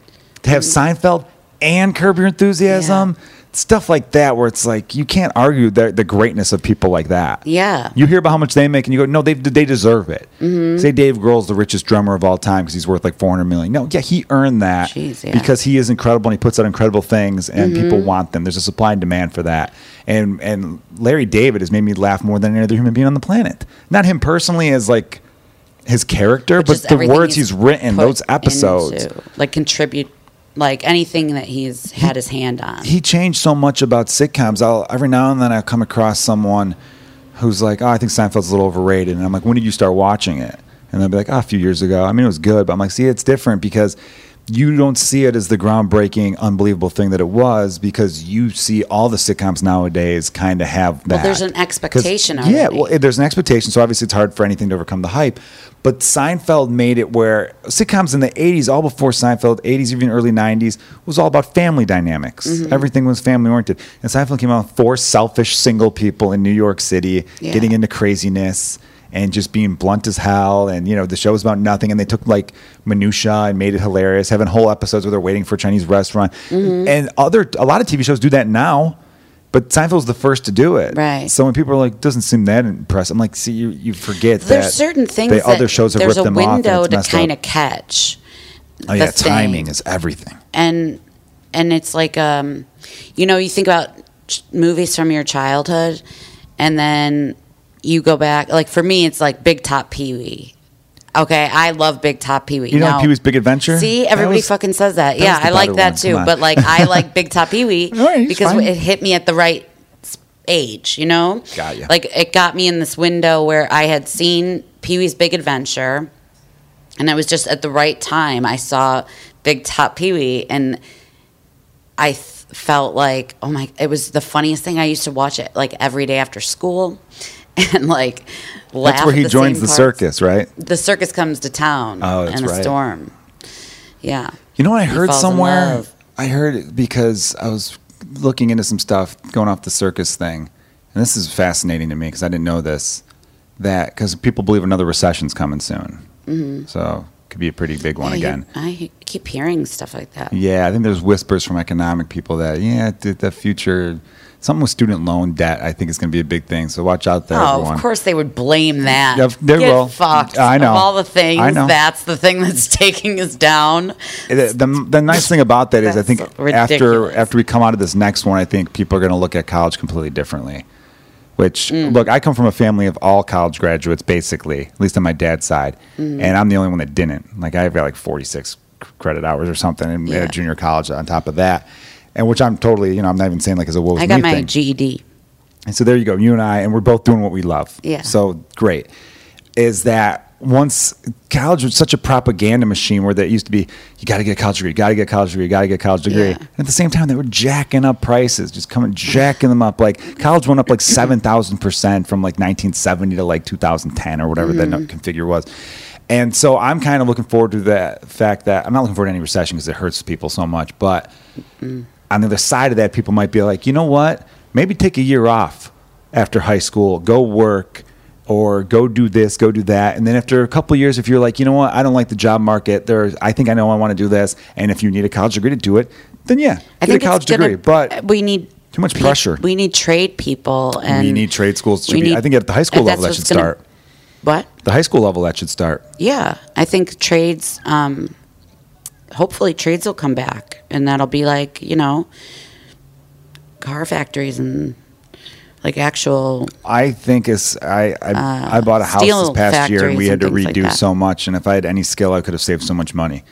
to have Seinfeld and Curb Your Enthusiasm. Stuff like that, where it's like you can't argue the, the greatness of people like that. Yeah. You hear about how much they make, and you go, "No, they they deserve it." Mm-hmm. Say Dave Grohl's the richest drummer of all time because he's worth like four hundred million. No, yeah, he earned that Jeez, yeah. because he is incredible and he puts out incredible things, and mm-hmm. people want them. There's a supply and demand for that. And and Larry David has made me laugh more than any other human being on the planet. Not him personally as like his character, but, the words he's written, those episodes. into, like contribute, like anything that he's had his hand on. he changed so much about sitcoms. I'll every now and then I'll come across someone who's like, "Oh, I think Seinfeld's a little overrated," and I'm like, "When did you start watching it?" And they'll be like, "Oh, a few years ago." I mean, it was good, but I'm like, "See, it's different because." You don't see it as the groundbreaking, unbelievable thing that it was because you see all the sitcoms nowadays kind of have that. Well, there's an expectation Yeah, well, there's an expectation, so obviously it's hard for anything to overcome the hype. But Seinfeld made it where sitcoms in the 80s, all before Seinfeld, 80s, even early 90s, was all about family dynamics. Mm-hmm. Everything was family oriented. And Seinfeld came out with four selfish single people in New York City Yeah. getting into craziness and just being blunt as hell. And, you know, the show was about nothing. And they took like minutia and made it hilarious, having whole episodes where they're waiting for a Chinese restaurant. Mm-hmm. And other, a lot of TV shows do that now. But Seinfeld's the first to do it. Right. So when people are like, doesn't seem that impressive, I'm like, see, you, you forget that there's certain things the other shows have there's ripped a them off. and window to kind of catch. Oh yeah, thing. timing is everything. and and it's like um you know you think about movies from your childhood and then you go back like for me it's like big top pee-wee okay i love big top pee-wee You know Now- Pee Wee's Big Adventure? see everybody was- fucking says that, that yeah i like that one. too but like i like big top pee-wee All right, because fine. it hit me at the right age you know Got ya. like it got me in this window where i had seen pee-wee's big adventure and it was just at the right time i saw big top pee-wee and I th- felt like, oh my, it was the funniest thing. I used to watch it like every day after school and like laugh. That's where he the joins the parts. circus, right? The circus comes to town Oh, in a right. storm. Yeah. You know what I He heard somewhere? I heard it because I was looking into some stuff going off the circus thing, and this is fascinating to me because I didn't know this. That because people believe another recession's coming soon. Mm-hmm. So could be a pretty big one I, again. I keep hearing stuff like that. Yeah, I think there's whispers from economic people that yeah, the future, something with student loan debt, I think is going to be a big thing. So watch out there, Oh, everyone. of course they would blame that. Yeah, they Get will. fucked. I know. Of all the things, I know. that's the thing that's taking us down. The, the, the nice thing about that is, I think after ridiculous. after we come out of this next one, I think people are going to look at college completely differently. Which Mm. look, I come from a family of all college graduates, basically, at least on my dad's side, Mm. and I'm the only one that didn't. Like I've got like 46 credit hours or something in Yeah. junior college on top of that, and which I'm totally, you know, I'm not even saying like as a woe is I got my thing. GED. And so there you go, you and I, and we're both doing what we love. Yeah. So great. Is that once college was such a propaganda machine where that used to be, you got to get a college degree, got to get a college degree, got to get a college degree. Yeah. And at the same time, they were jacking up prices, just coming, jacking them up. Like college went up like 7,000% from like 1970 to like 2010 or whatever Mm-hmm. that configure was. And so I'm kind of looking forward to that fact that I'm not looking forward to any recession because it hurts people so much. But on the other side of that, people might be like, you know what? Maybe take a year off after high school, go work, or go do this, go do that, and then after a couple of years, if you're like, you know what, I don't like the job market. There, I think I know I want to do this, and if you need a college degree to do it, then yeah, I get a college degree. But we need too much pe- pressure. We need trade people, and we need trade schools. To we be, need- I think at the high school level that should gonna- start. What? The high school level that should start. Yeah, I think trades. Um, hopefully, trades will come back, and that'll be like you know, car factories and like actual. I think it's I I, I bought a house Uh, this past year and we had to things like redo so much, and if I had any skill, I could have saved so much money.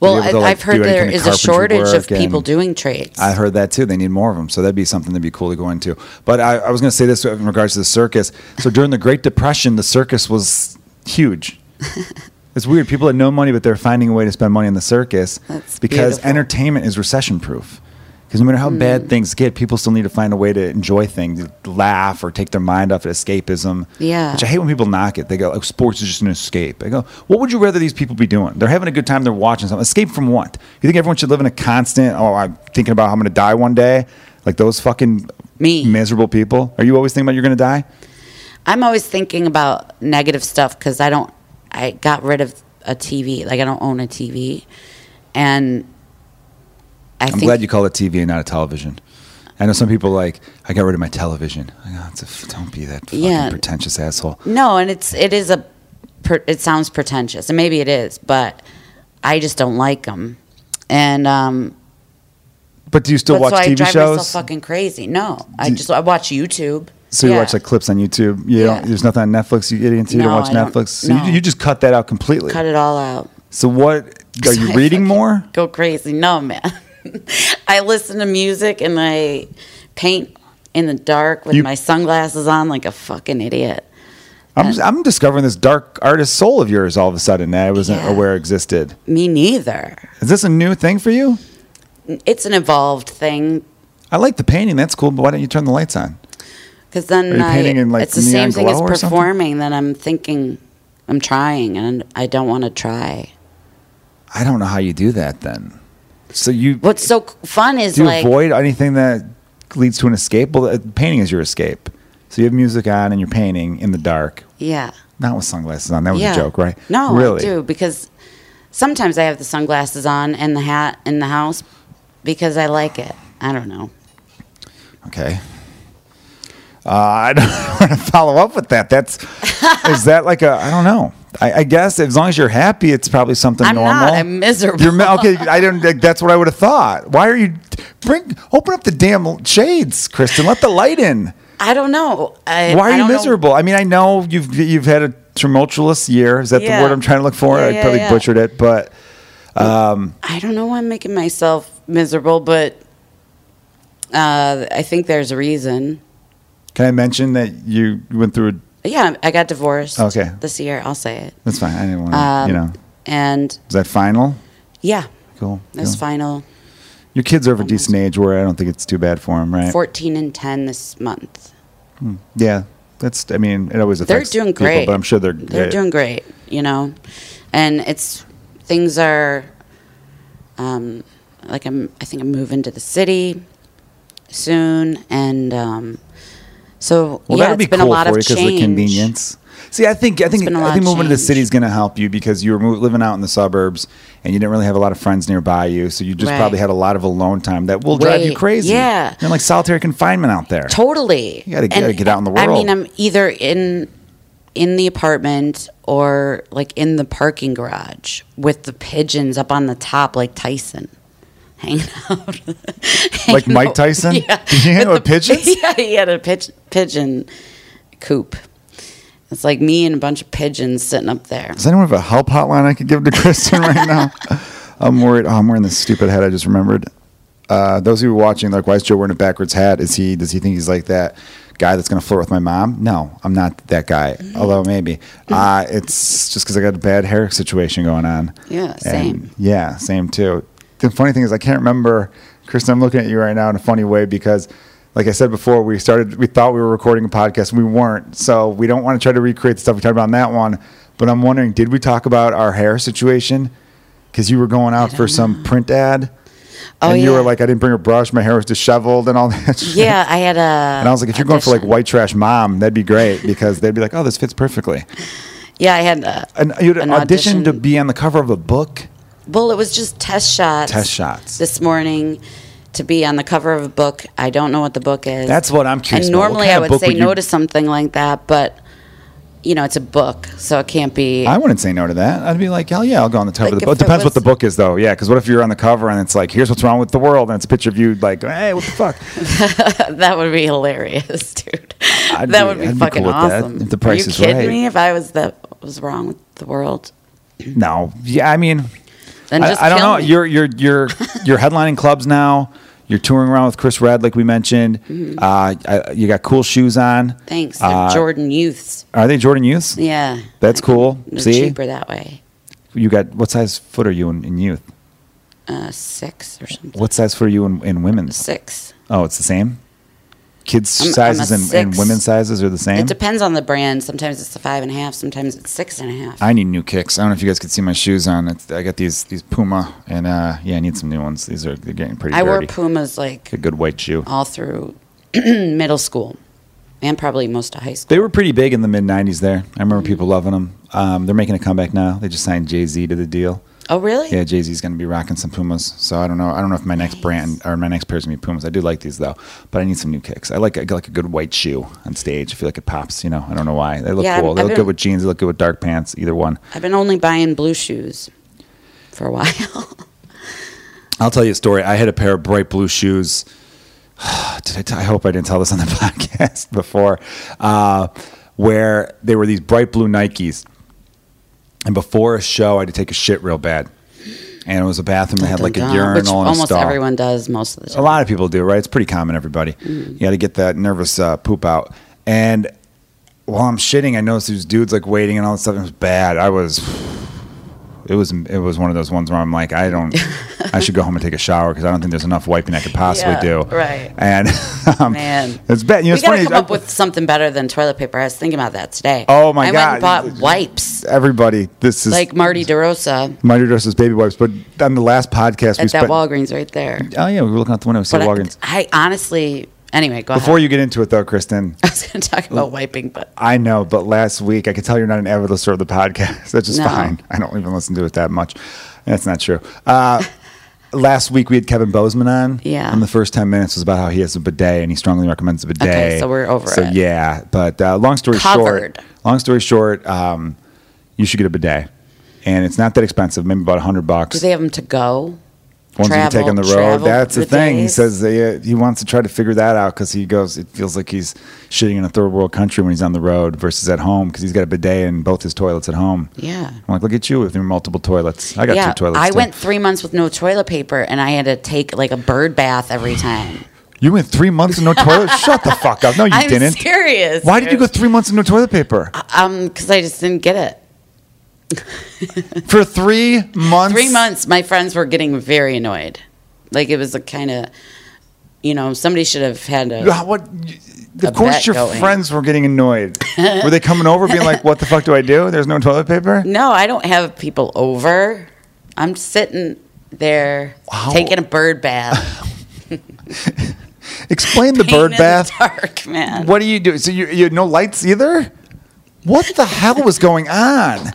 Well, I, like, I've heard there kind of is a shortage of people doing trades. I heard that too. They need more of them, so that'd be something that'd be cool to go into. But I, I was going to say this in regards to the circus. So during the Great Depression, the circus was huge. it's weird. People had no money, but they're finding a way to spend money in the circus That's because beautiful. entertainment is recession proof. Because no matter how Mm. bad things get, people still need to find a way to enjoy things, laugh, or take their mind off of escapism. Yeah. Which I hate when people knock it. They go, oh, "Sports is just an escape." I go, "What would you rather these people be doing? They're having a good time. They're watching something. Escape from what? You think everyone should live in a constant? Oh, I'm thinking about how I'm going to die one day. Like those fucking Me. miserable people. Are you always thinking about you're going to die? I'm always thinking about negative stuff because I don't. I got rid of a TV. Like I don't own a TV, and I I'm think glad you call it TV and not a television. I know some people like I got rid of my television. I go, it's a, don't be that fucking Yeah. pretentious asshole. no, and it's it is a. It sounds pretentious, and maybe it is, but I just don't like them, and um. But do you still watch so I drive shows? myself fucking crazy. No, I just I watch YouTube. So you Yeah. watch like clips on YouTube. You don't, Yeah. there's nothing on Netflix you get into. You don't watch I Netflix. So no. you, you just cut that out completely. cut it all out. So what are you I reading more? Go crazy. No, man. I listen to music and I paint in the dark with You- my sunglasses on like a fucking idiot. I'm I'm discovering this dark artist soul of yours all of a sudden that I wasn't Yeah. aware existed. Me neither. Is this a new thing for you? It's an evolved thing I like the painting. That's cool. But why don't you turn the lights on? Because then I, in, like, it's the same thing as glow or something? performing Then I'm thinking I'm trying and I don't want to try. I don't know how you do that then. So you What's so fun is do you like avoid anything that leads to an escape? Well, uh, painting is your escape. So you have music on and you're painting in the dark, yeah. not with sunglasses on. That was yeah. a joke, right? No, really. I do because sometimes I have the sunglasses on and the hat in the house because I like it. I don't know. Okay. Uh, I don't want to follow up with that. That's is that like a I don't know. I, I guess as long as you're happy, it's probably something I'm normal. not. I'm miserable. You're okay. I don't. That's what I would have thought. Why are you bring open up the damn shades, Kristen? Let the light in. I don't know. I, Why are I you don't know. miserable? I mean, I know you've you've had a tumultuous year. Is that Yeah. the word I'm trying to look for? Yeah, I yeah, probably butchered it, but I don't know why I'm making myself miserable, but uh, I think there's a reason. Can I mention that you went through? A, Yeah, I got divorced. Okay. This year, I'll say it. that's fine. I didn't want to. Um, you know, And is that final? yeah, Cool. that's cool. final. Your kids are of a decent age where I don't think it's too bad for them, right? 14 and 10 this month. yeah, that's. I mean, it always affects. They're doing people, great. but I'm sure they're. They're doing great, you know, and it's things are. Um, like I'm, I think I'm moving to the city soon, and um, So Well, yeah, that'll be it's been cool a lot for of you because of change. the convenience. See, I think I think I think moving to the city is going to help you because you were mo- living out in the suburbs and you didn't really have a lot of friends nearby you, so you just Right. probably had a lot of alone time that will drive you crazy. yeah. you're in like solitary confinement out there. Totally. You gotta- get out in the world. I mean. I'm either in in the apartment or like in the parking garage with the pigeons up on the top, like Tyson, hanging out. Like Mike Tyson? Yeah. Did he hang out with pigeons? Yeah, he had a pitch, pigeon coop. It's like me and a bunch of pigeons sitting up there. Does anyone have a help hotline I could give to Kristen right now? I'm worried. Oh, I'm wearing this stupid hat I just remembered. Uh, those who are watching, like, why is Joe wearing a backwards hat? Is he? Does he think he's like that guy that's going to flirt with my mom? No, I'm not that guy. Mm-hmm. Although maybe uh, it's just because I got a bad hair situation going on. Yeah, And, same. yeah, same too. The funny thing is, I can't remember, Kristen. I'm looking at you right now in a funny way because. Like I said before, we started. We thought we were recording a podcast, and we weren't. So we don't want to try to recreate the stuff we talked about on that one. But I'm wondering, did we talk about our hair situation? Because you were going out for some print ad, Oh, and you yeah. were like, "I didn't bring a brush. My hair was disheveled, and all that." Shit. Yeah, I had a. And I was like, "If you're going for like white trash mom, that'd be great because they'd be like, oh, this fits perfectly." Yeah, I had a. And you had an auditioned to audition. be on the cover of a book. Well, it was just test shots. Test shots. This morning to be on the cover of a book. I don't know what the book is. That's what I'm curious And about. Normally I would say would no you- to something like that, but you know, it's a book, so it can't be. I wouldn't say no to that. I'd be like, hell yeah, I'll go on the cover of the book. it Depends what was- the book is, though. Yeah, because what if you're on the cover and it's like, here's what's wrong with the world, and it's a picture of you like, hey, what the fuck? that would be hilarious, dude. I'd that be- would be I'd be fucking cool with that, awesome. if the price Are you is kidding right. me? If I was that was wrong with the world, no, yeah, I mean, then I, just I don't know. me. You're you're you're you're headlining clubs now. You're touring around with Chris Redd, like we mentioned. Uh, I, you got cool shoes on. Mm-hmm. Thanks, they're Uh, Jordan Youths. Are they Jordan Youths? Yeah, That's cool. They're See, cheaper that way. you got what size foot are you in, in youth? Uh, six or something. What size foot are you in, in women's? Six. Oh, it's the same. Kids I'm- I'm sizes and, and women's sizes are the same. It depends on the brand. Sometimes it's a five and a half. Sometimes it's six and a half. I need new kicks. I don't know if you guys could see my shoes on. It's, I got these these Puma, and uh, yeah, I need some new ones. These are they're getting pretty I wore. Pumas like a good white shoe. all through middle school and probably most of high school. They were pretty big in the mid '90s. There, I remember people loving them. Um, they're making a comeback now. They just signed Jay Z to the deal. Oh, really? Yeah, Jay Z's going to be rocking some Pumas. So I don't know. I don't know if my next Nice. brand or my next pair is going to be Pumas. I do like these though, but I need some new kicks. I like I like a good white shoe on stage. I feel like it pops. You know, I don't know why. They look Yeah, cool. I've- They I've look been- good with jeans. They look good with dark pants. Either one. I've been only buying blue shoes for a while. I'll tell you a story. I had a pair of bright blue shoes. Did I, hope I didn't tell this on the podcast before, uh, where they were these bright blue Nikes. And before a show, I had to take a shit real bad. And it was a bathroom that had like a urinal which and almost stall. everyone does most of the time. A lot of people do, right? It's pretty common, everybody. You got to get that nervous uh, poop out. And while I'm shitting, I noticed these dudes like waiting and all this stuff. It was bad. I was. It was it was one of those ones where I'm like I don't I should go home and take a shower because I don't think there's enough wiping I could possibly Yeah, do. right. And um, Man. it's bad. You know, we gotta funny. come I- up with something better than toilet paper. I was thinking about that today. Oh, my I God. went and bought wipes everybody. This is like Marty DeRosa Marty DeRosa's baby wipes. But on the last podcast, we at that spent. Walgreens right there. oh yeah, we were looking out the window. We saw Walgreens. I, I honestly, anyway, go Before ahead. you get into it, though, Kristen, I was going to talk about wiping, but I know, but last week I could tell you're not an avid listener of the podcast. That's just No. fine. I don't even listen to it that much. That's not true. Uh, last week we had Kevin Bozeman on. Yeah. And the first ten minutes was about how he has a bidet and he strongly recommends a bidet. Okay, so we're over so, it. yeah, but uh, long story Covered. short, long story short, um, you should get a bidet, and it's not that expensive. Maybe about a hundred bucks. do they have them to go? Ones you take on the road. That's the thing. He says they, uh, he wants to try to figure that out because he goes. It feels like he's shitting in a third world country when he's on the road versus at home because he's got a bidet in both his toilets at home. Yeah. I'm like, look at you with your multiple toilets. I got yeah, two toilets. I too. went three months with no toilet paper, and I had to take like a bird bath every time. You went three months with no toilet. Shut the fuck up. No, you I'm didn't. serious. Why did you go three months with no toilet paper Um, because I just didn't get it. For three months? Three months, my friends were getting very annoyed. Like it was a kind of, you know, somebody should have had a. What? Of course, your going. friends were getting annoyed. were they coming over, being like, "What the fuck do I do? There's no toilet paper." No, I don't have people over. I'm sitting there Wow. taking a bird bath. Explain the Pain bird bath. the dark, man. What do you do? So you you had no lights either? What the hell was going on?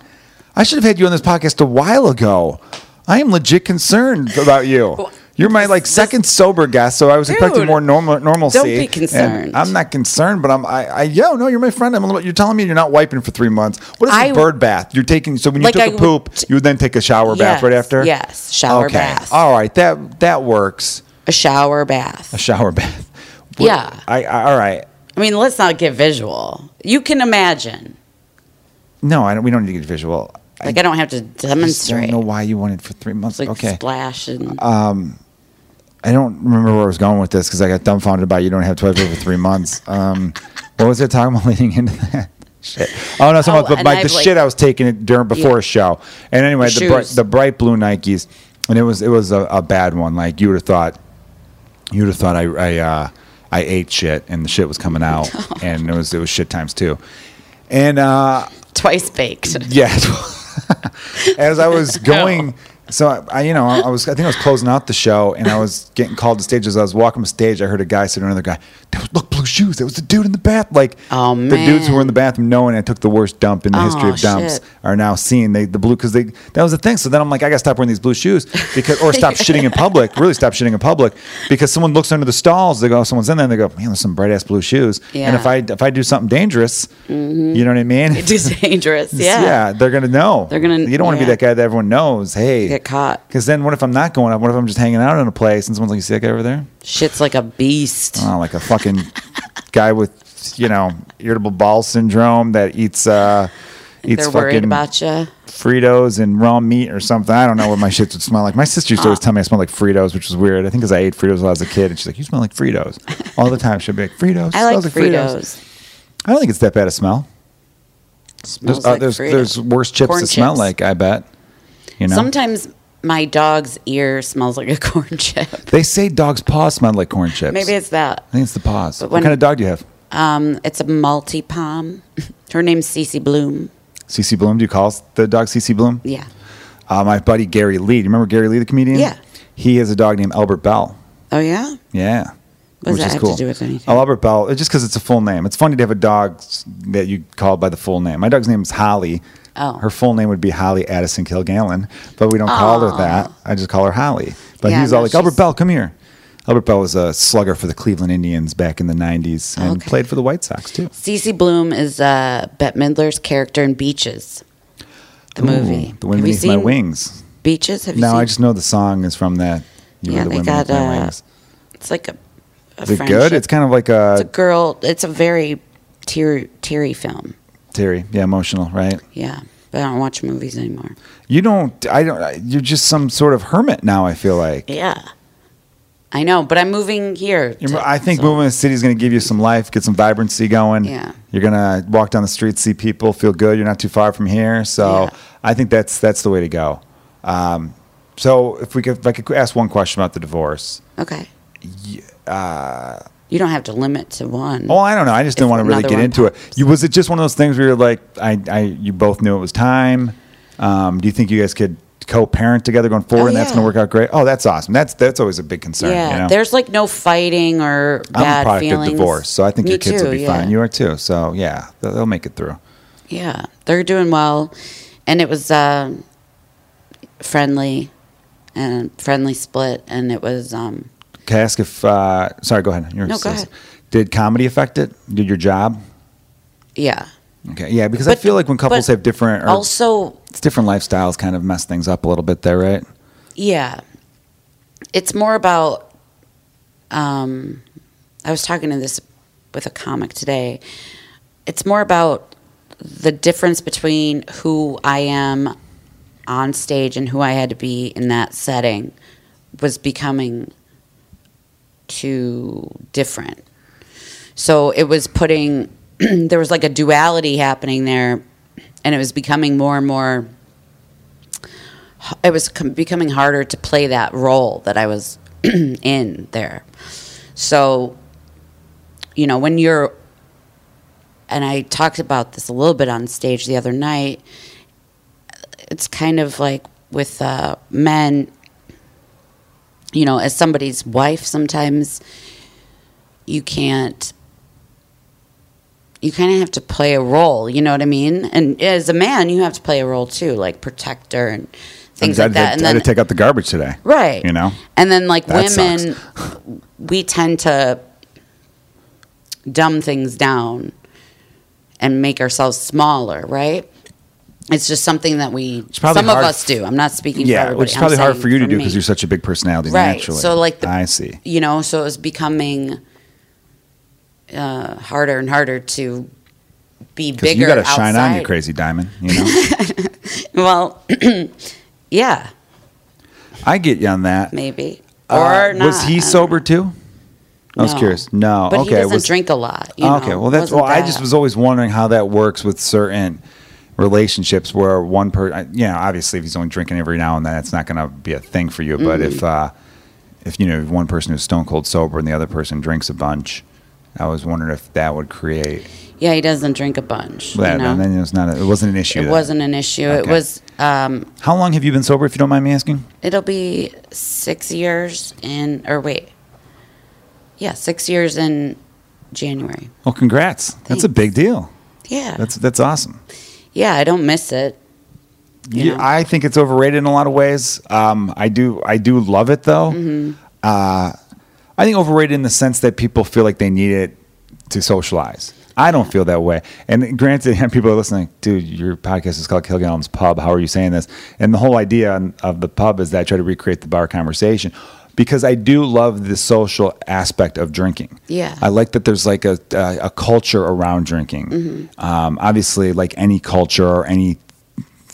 I should have had you on this podcast a while ago. I am legit concerned about you. You're my like second sober guest, so I was expecting Dude, more normal normalcy. don't be and concerned. I'm not concerned, but I'm I, I yo no, you're my friend. I'm a little, you're telling me you're not wiping for three months. What is I- a bird bath? You're taking so when you Like took I a poop, t- you would then take a shower bath Yes, right after. yes, shower okay. bath. All right, that that works. A shower bath. A shower bath. Yeah. I, I all right. I mean, let's not get visual. You can imagine. No, I don't, we don't need to get visual. Like I don't have to demonstrate. I don't know why you wanted for three months. Like okay. splash and I don't remember where I was going with this because I got dumbfounded by you don't have toilet paper for three months. Um, what was it talking about leading into that? Shit. Oh no, something Oh, about and like the like- shit I was taking it during before Yeah. a show. And anyway, The the bright, the bright blue Nikes, and it was it was a, a bad one. Like you would have thought, you would have thought I I uh, I ate shit and the shit was coming out, and it was it was shit times two. And uh, twice baked. yeah. As I was going, so I, I, you know, I was, I think I was closing out the show, and I was getting called to stage. As I was walking to stage, I heard a guy say to another guy, was look blue shoes. That was the dude in the bath." Like, Oh, the dudes who were in the bathroom, knowing I took the worst dump in the history Oh, of dumps, shit. are now seeing they the blue because they that was the thing. So then I'm like, I gotta stop wearing these blue shoes because, or stop shitting in public. Really, stop shitting in public because someone looks under the stalls. They go, someone's in there. and They go, man, there's some bright ass blue shoes. Yeah. And if I if I do something dangerous, mm-hmm. you know what I mean? It is dangerous. Yeah. yeah, they're gonna know. They're gonna- You don't want to be that guy that everyone knows. Hey, Get caught. Because then, what if I'm not going up? What if I'm just hanging out in a place and someone's like, "You see that guy over there?" Shit's like a beast. Oh, like a fucking guy with you know irritable bowel syndrome that eats uh eats They're worried fucking about you. Fritos and raw meat or something. I don't know what my shit would smell like. My sister used to always tell me I smell like Fritos, which was weird. I think because I ate Fritos when I was a kid, and she's like, "You smell like Fritos all the time." She'd be like, "Fritos." I like smells Fritos. I don't think it's that bad a smell. There's, uh, like there's, there's worse chips Corn that smell like. I bet. You know. Sometimes my dog's ear smells like a corn chip. They say dog's paws smell like corn chips. Maybe it's that. I think it's the paws. But What when- kind of dog do you have? Um, it's a Maltipom. Her name's Cece Bloom. CC Bloom. Do you call the dog CC Bloom? Yeah. Uh, my buddy Gary Lee. Do you remember Gary Lee, the comedian? Yeah. He has a dog named Albert Belle. Oh yeah. Yeah. What does that have to do with anything? Oh, Albert Belle. Just because it's a full name. It's funny to have a dog that you call by the full name. My dog's name is Holly. Oh. Her full name would be Holly Addison Kilgallen, but we don't call her that. I just call her Holly. But Yeah, he's all no, like, Albert she's- Bell, come here. Albert Belle was a slugger for the Cleveland Indians back in the 90s and Okay. played for the White Sox, too. Cece Bloom is uh, Bette Midler's character in Beaches, the movie. Ooh, The Wind Have you Beneath My seen Wings. Beaches? Have you No, seen? I just know the song is from that. You Yeah, were the they Wind got, Beneath My uh, Wings. It's like a. a Is it friendship. good? It's kind of like a, It's a a girl. It's a very teary, teary film. Terry, yeah, emotional, right? Yeah, but I don't watch movies anymore. You don't. I don't. You're just some sort of hermit now. I feel like. Yeah, I know, but I'm moving here. To- I think so- moving to the city is going to give you some life, get some vibrancy going. Yeah. You're going to walk down the street, see people, feel good. You're not too far from here, so Yeah. I think that's that's the way to go. Um, so if we could, if I could ask one question about the divorce. Okay. You don't have to limit to one. Oh, I don't know. I just didn't want to really get into it. You, was it just one of those things where you're like, I, I, you both knew it was time? Um, do you think you guys could co-parent together going forward, Oh, and that's going to work out great? Oh, that's awesome. That's that's always a big concern. yeah, you know? there's like no fighting or I'm a bad product feelings. of divorce, so I think Me your kids will be yeah. fine. You are too. So yeah, they'll, they'll make it through. Yeah, they're doing well, and it was uh, friendly, and friendly split, and it was um, Can I ask if? Uh, sorry, go ahead. You're No, go ahead. Did comedy affect it? Did your job? yeah. Okay, yeah, because I feel like when couples have different, or Also, it's different lifestyles, kind of mess things up a little bit there, right? yeah, it's more about. Um, I was talking to this with a comic today. It's more about the difference between who I am on stage and who I had to be in that setting was becoming too different. So it was putting, there was like a duality happening there, and it was becoming more and more, it was com- becoming harder to play that role that I was in there. So, you know, when you're, and I talked about this a little bit on stage the other night, it's kind of like with uh, men, you know, as somebody's wife, sometimes you can't you kind of have to play a role you know what i mean and as a man you have to play a role too like protector and things like that to, and I had then to take out the garbage today. right You know? and then like That women we tend to dumb things down and make ourselves smaller right it's just something that we some of us do i'm not speaking for Yeah, everybody which is probably hard for you to do because you're such a big personality right naturally. so like the I see. you know so it was becoming uh, harder and harder to be bigger you got to shine on, you crazy diamond. You know, well yeah I get you on that. maybe Uh, or not was he sober too? I was No. curious. No, but okay. he doesn't was- drink a lot you know? okay, well that's well. I just was always wondering how that works with certain relationships where one person, you know, obviously if he's only drinking every now and then, it's not going to be a thing for you. But Mm-hmm. if uh, if you know one person who's stone cold sober and the other person drinks a bunch, I was wondering if that would create yeah he doesn't drink a bunch that. you know? And then it was not. A, it wasn't an issue. it wasn't an issue it was um, How long have you been sober, if you don't mind me asking? it'll be six years in or wait yeah six years in january Well, congrats. That's a big deal. yeah That's that's awesome. Yeah i don't miss it you Yeah, know? I think it's overrated in a lot of ways. Um, I do I do love it though. Mm-hmm. Uh, I think overrated in the sense that people feel like they need it to socialize. I don't feel that way. And granted, people are listening, dude, your podcast is called Kilgallen's Pub. How are you saying this? And the whole idea of the pub is that I try to recreate the bar conversation because I do love the social aspect of drinking. Yeah. I like that there's like a, a, a culture around drinking. Mm-hmm. Um, obviously, like any culture or any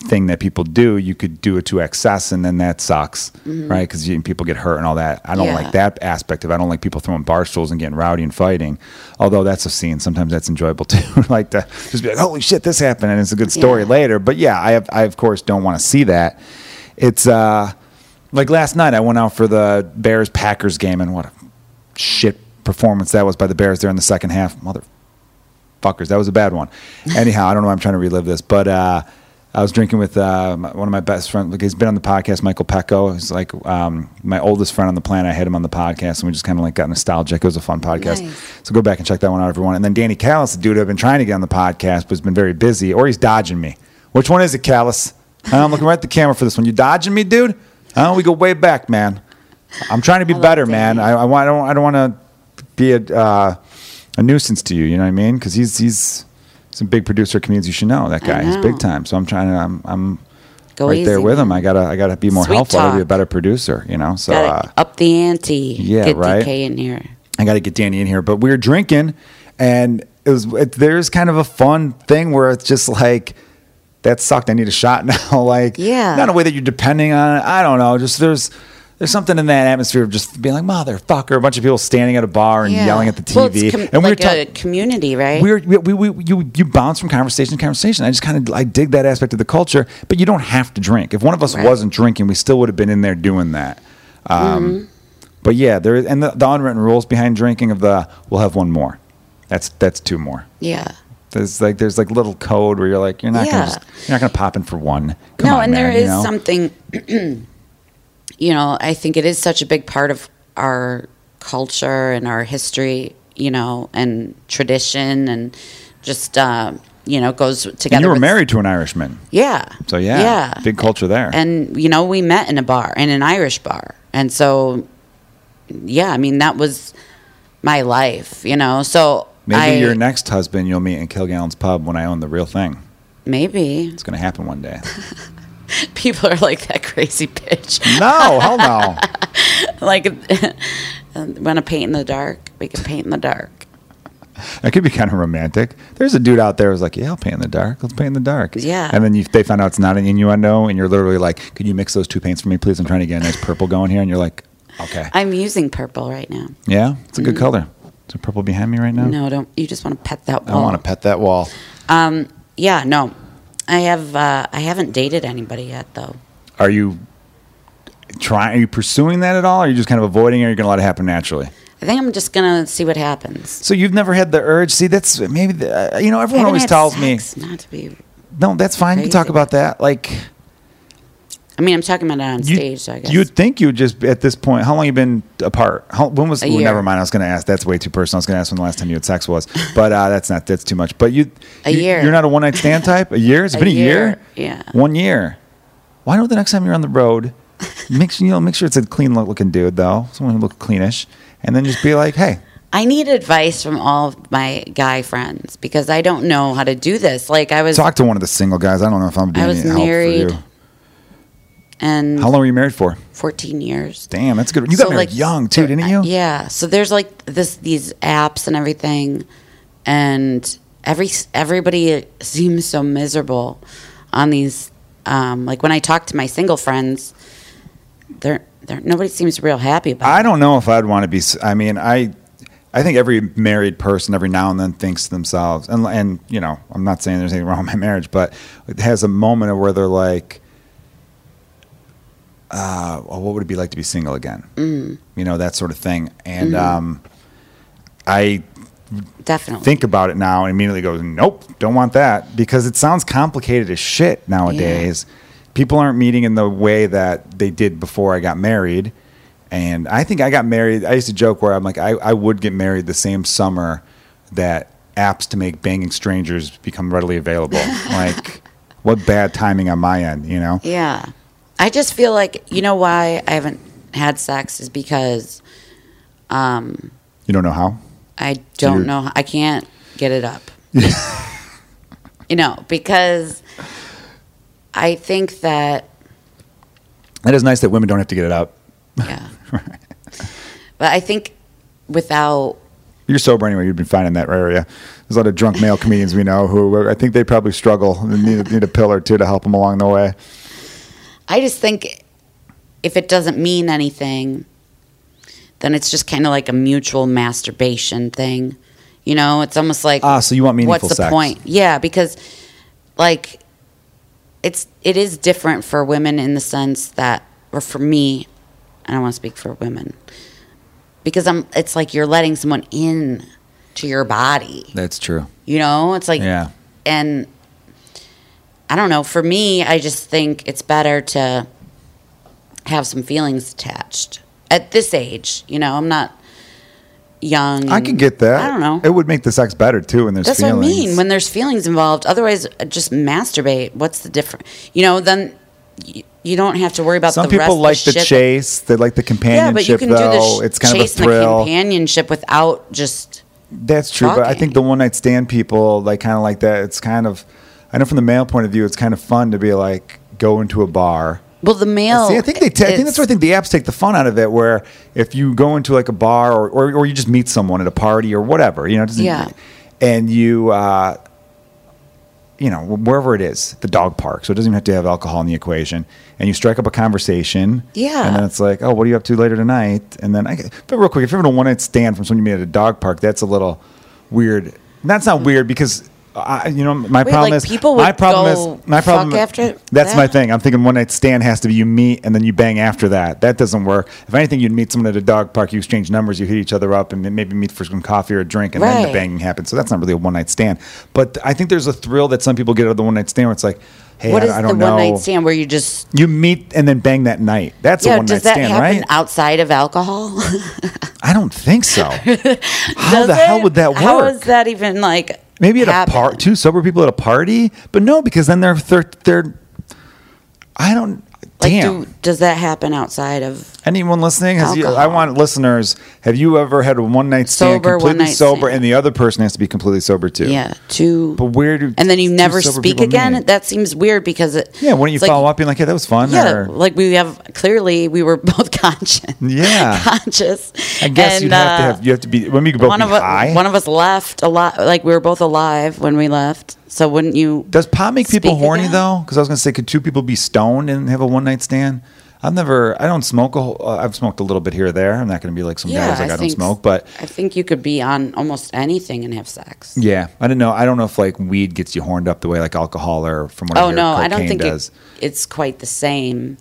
thing that people do, you could do it to excess, and then that sucks, right? Because people get hurt and all that. I don't Mm-hmm. Yeah. like that aspect of it. I don't like people throwing bar stools and getting rowdy and fighting. Although that's a scene. Sometimes that's enjoyable too. like to just be like, "Holy shit, this happened," and it's a good story Yeah. later. But yeah, I have, I of course don't want to see that. It's uh, like last night. I went out for the Bears Packers game, and what a shit performance that was by the Bears there in the second half. Mother fuckers. That was a bad one. Anyhow, I don't know. why I'm trying to relive this, but uh, I was drinking with uh, one of my best friends. Like he's been on the podcast, Michael Pecco. He's like um, my oldest friend on the planet. I had him on the podcast, and we just kind of like got nostalgic. It was a fun podcast. Nice. So go back and check that one out, everyone. And then Danny Callis, the dude I've been trying to get on the podcast, but has been very busy, or he's dodging me. Which one is it, Callis? I'm looking right at the camera for this one. You dodging me, dude? Oh, we go way back, man. I'm trying to be better, man. I, I want. I don't. I don't want to be a uh, a nuisance to you. You know what I mean? Because he's he's he's a big producer comedians. You should know that guy. He's big time. So I'm trying to. I'm I'm Go right there easy, with him. I gotta I gotta be more Sweet helpful. I gotta be a better producer. You know. So uh, up the ante. yeah, Get right. DK in here. I got to get Danny in here. But we were drinking, and it was it, there's kind of a fun thing where it's just like that sucked. I need a shot now. like Yeah. not a way that you're depending on it. I don't know. Just there's there's something in that atmosphere of just being like motherfucker. A bunch of people standing at a bar and Yeah. yelling at the TV, Well, it's com- and we like were talking. a community, right? We're, we, we, we, you, you bounce from conversation to conversation. I just kind of I dig that aspect of the culture, but you don't have to drink. If one of us Right. wasn't drinking, we still would have been in there doing that. Um, Mm-hmm. But yeah, there and the, the unwritten rules behind drinking of the we'll have one more. That's that's two more. yeah. There's like there's like little code where you're like you're not Yeah. gonna just, you're not gonna pop in for one. Come no, on, and there man, is you know? something, you know, I think it is such a big part of our culture and our history, you know, and tradition and just, uh, you know, goes together. And you were with- married to an Irishman, Yeah. so yeah, Yeah. big culture there. And, you know, we met in a bar, in an Irish bar. And so, yeah, I mean, that was my life, you know. So Maybe I, your next husband you'll meet in Kilgallen's pub when I own the real thing. maybe It's gonna happen one day. people are like that crazy bitch. no, hell no. like want to paint in the dark we can paint in the dark That could be kind of romantic. There's a dude out there who's like, "Yeah, I'll paint in the dark. Let's paint in the dark." Yeah. And then you, they find out it's not an innuendo, and you're literally like, "Could you mix those two paints for me, please? I'm trying to get a nice purple going here." And you're like, "Okay." i'm using purple right now yeah, it's a good mm. color. There purple behind me right now? no don't you just want to pet that wall. I want to pet that wall. um yeah no i have uh i haven't dated anybody yet though Are you trying? Are you pursuing that at all? Or are you just kind of avoiding, it, or are you going to let it happen naturally? i think i'm just gonna see what happens So you've never had the urge? See, that's maybe the, uh, you know everyone always tells me. not to be No, that's fine. You can talk about that. Like, I mean, I'm talking about it on You, stage. So I guess You'd think you would just at this point. How long you been apart? How, when was? A ooh, year. never mind. I was going to ask. That's way too personal. I was going to ask when the last time you had sex was, but uh, that's not. That's too much. But you, A you- year. You're not a one night stand type. A year? It's A been a year. year, yeah. One year. Why don't the next time you're on the road, make sure you know make sure it's a clean looking dude though, someone who looks cleanish, and then just be like, hey, I need advice from all of my guy friends because I don't know how to do this. Like I was, talk to one of the single guys. I don't know if I'm being I was married you. And How long were you married for? 14 years. Damn, that's good. You got So, married like, young too, didn't you? Yeah. So there's like this these apps and everything, and every everybody seems so miserable on these. Um, like when I talk to my single friends, they're they're nobody seems real happy about. I it. don't know if I'd want to be. I mean, I, I think every married person every now and then thinks to themselves, and and you know, I'm not saying there's anything wrong with my marriage, but it has a moment of where they're like, uh, well, what would it be like to be single again? Mm. You know, that sort of thing. And Mm-hmm. um, I Definitely. think about it now and immediately goes, nope, don't want that because it sounds complicated as shit nowadays. People aren't meeting in the way that they did before I got married. And I think I got married. I used to joke where I'm like, I, I would get married the same summer that apps to make banging strangers become readily available. like, what bad timing on my end, you know? Yeah. I just feel like you know why I haven't had sex is because um, You don't know how? I don't you're- know. I can't get it up. you know, because I think that That is nice that women don't have to get it up. yeah. But I think without You're sober anyway. You've been fine in that area. There's a lot of drunk male comedians we know who I think they probably struggle and need, need a pill or two to help them along the way. I just think if it doesn't mean anything, then it's just kind of like a mutual masturbation thing. You know, it's almost like Ah, so you want meaningful what's the sex. point? Yeah, because like it's it is different for women in the sense that or for me, I don't want to speak for women. Because I'm it's like you're letting someone in to your body. That's true. You know, it's like Yeah. and I don't know. For me, I just think it's better to have some feelings attached at this age. You know, I'm not young. I can get that. I don't know. It would make the sex better too when there's That's feelings. what I mean. When there's feelings involved, otherwise, uh, just masturbate. What's the difference? You know, then y- you don't have to worry about Some the rest people like the shit chase. They like the companionship, Yeah, but you can though. do the sh- it's kind of a chase and the companionship without just. That's true, but I think the one night stand people like kind of like that. It's kind of, I know from the male point of view, it's kind of fun to be like go into a bar. Well, the male. See, I think they. ta- I think that's where I think the apps take the fun out of it. Where if you go into like a bar or, or, or you just meet someone at a party or whatever, you know, Yeah. and you, uh, you know, wherever it is, the dog park. So it doesn't even have to have alcohol in the equation. And you strike up a conversation. Yeah. And then it's like, oh, what are you up to later tonight? And then, I, but real quick, if you're having a one night stand from someone you meet at a dog park, that's a little weird. That's not weird because. I, you know, my Wait, problem like, is people my problem go is my problem. fuck after that's that? my thing. I'm thinking one night stand has to be you meet and then you bang after that. That doesn't work. If anything, you'd meet someone at a dog park, you exchange numbers, you hit each other up, and then maybe meet for some coffee or a drink, and then the banging happens. So that's not really a one night stand. But I think there's a thrill that some people get out of the one night stand where it's like, hey, What I, is I the don't one know. night stand where you just You meet and then bang that night. That's a one night stand, happen right? outside of alcohol? I don't think so. How Does the hell would that work? How is that even like? Maybe at happen? a party, two sober people at a party, but no, because then they're they're, they're I don't. Like, damn. do, does that happen outside of? Anyone listening? Has you, I want listeners. Have you ever had a one night stand Sober, completely one-night sober, stand. and the other person has to be completely sober too? Yeah, two. But where do and then you two never sober speak people again. meet? That seems weird because it. yeah. Why don't you it's like- follow up being like, "Yeah, that was fun"? Yeah, or- like we have clearly we were both conscious. Yeah. conscious. I guess you'd have to uh, have. You have to be. When could both one be of us, high. one of us left a lot. Like we were both alive when we left. So wouldn't you? Does pot make people Speak horny again? though? Because I was going to say, could two people be stoned and have a one night stand? I've never. I don't smoke a. whole uh, I've smoked a little bit here or there. I'm not going to be like some guys like I, don't smoke, but I think you could be on almost anything and have sex. yeah, I don't know. I don't know if like weed gets you horned up the way like alcohol or from what I Oh hear, no, I don't think does. it, it's quite the same.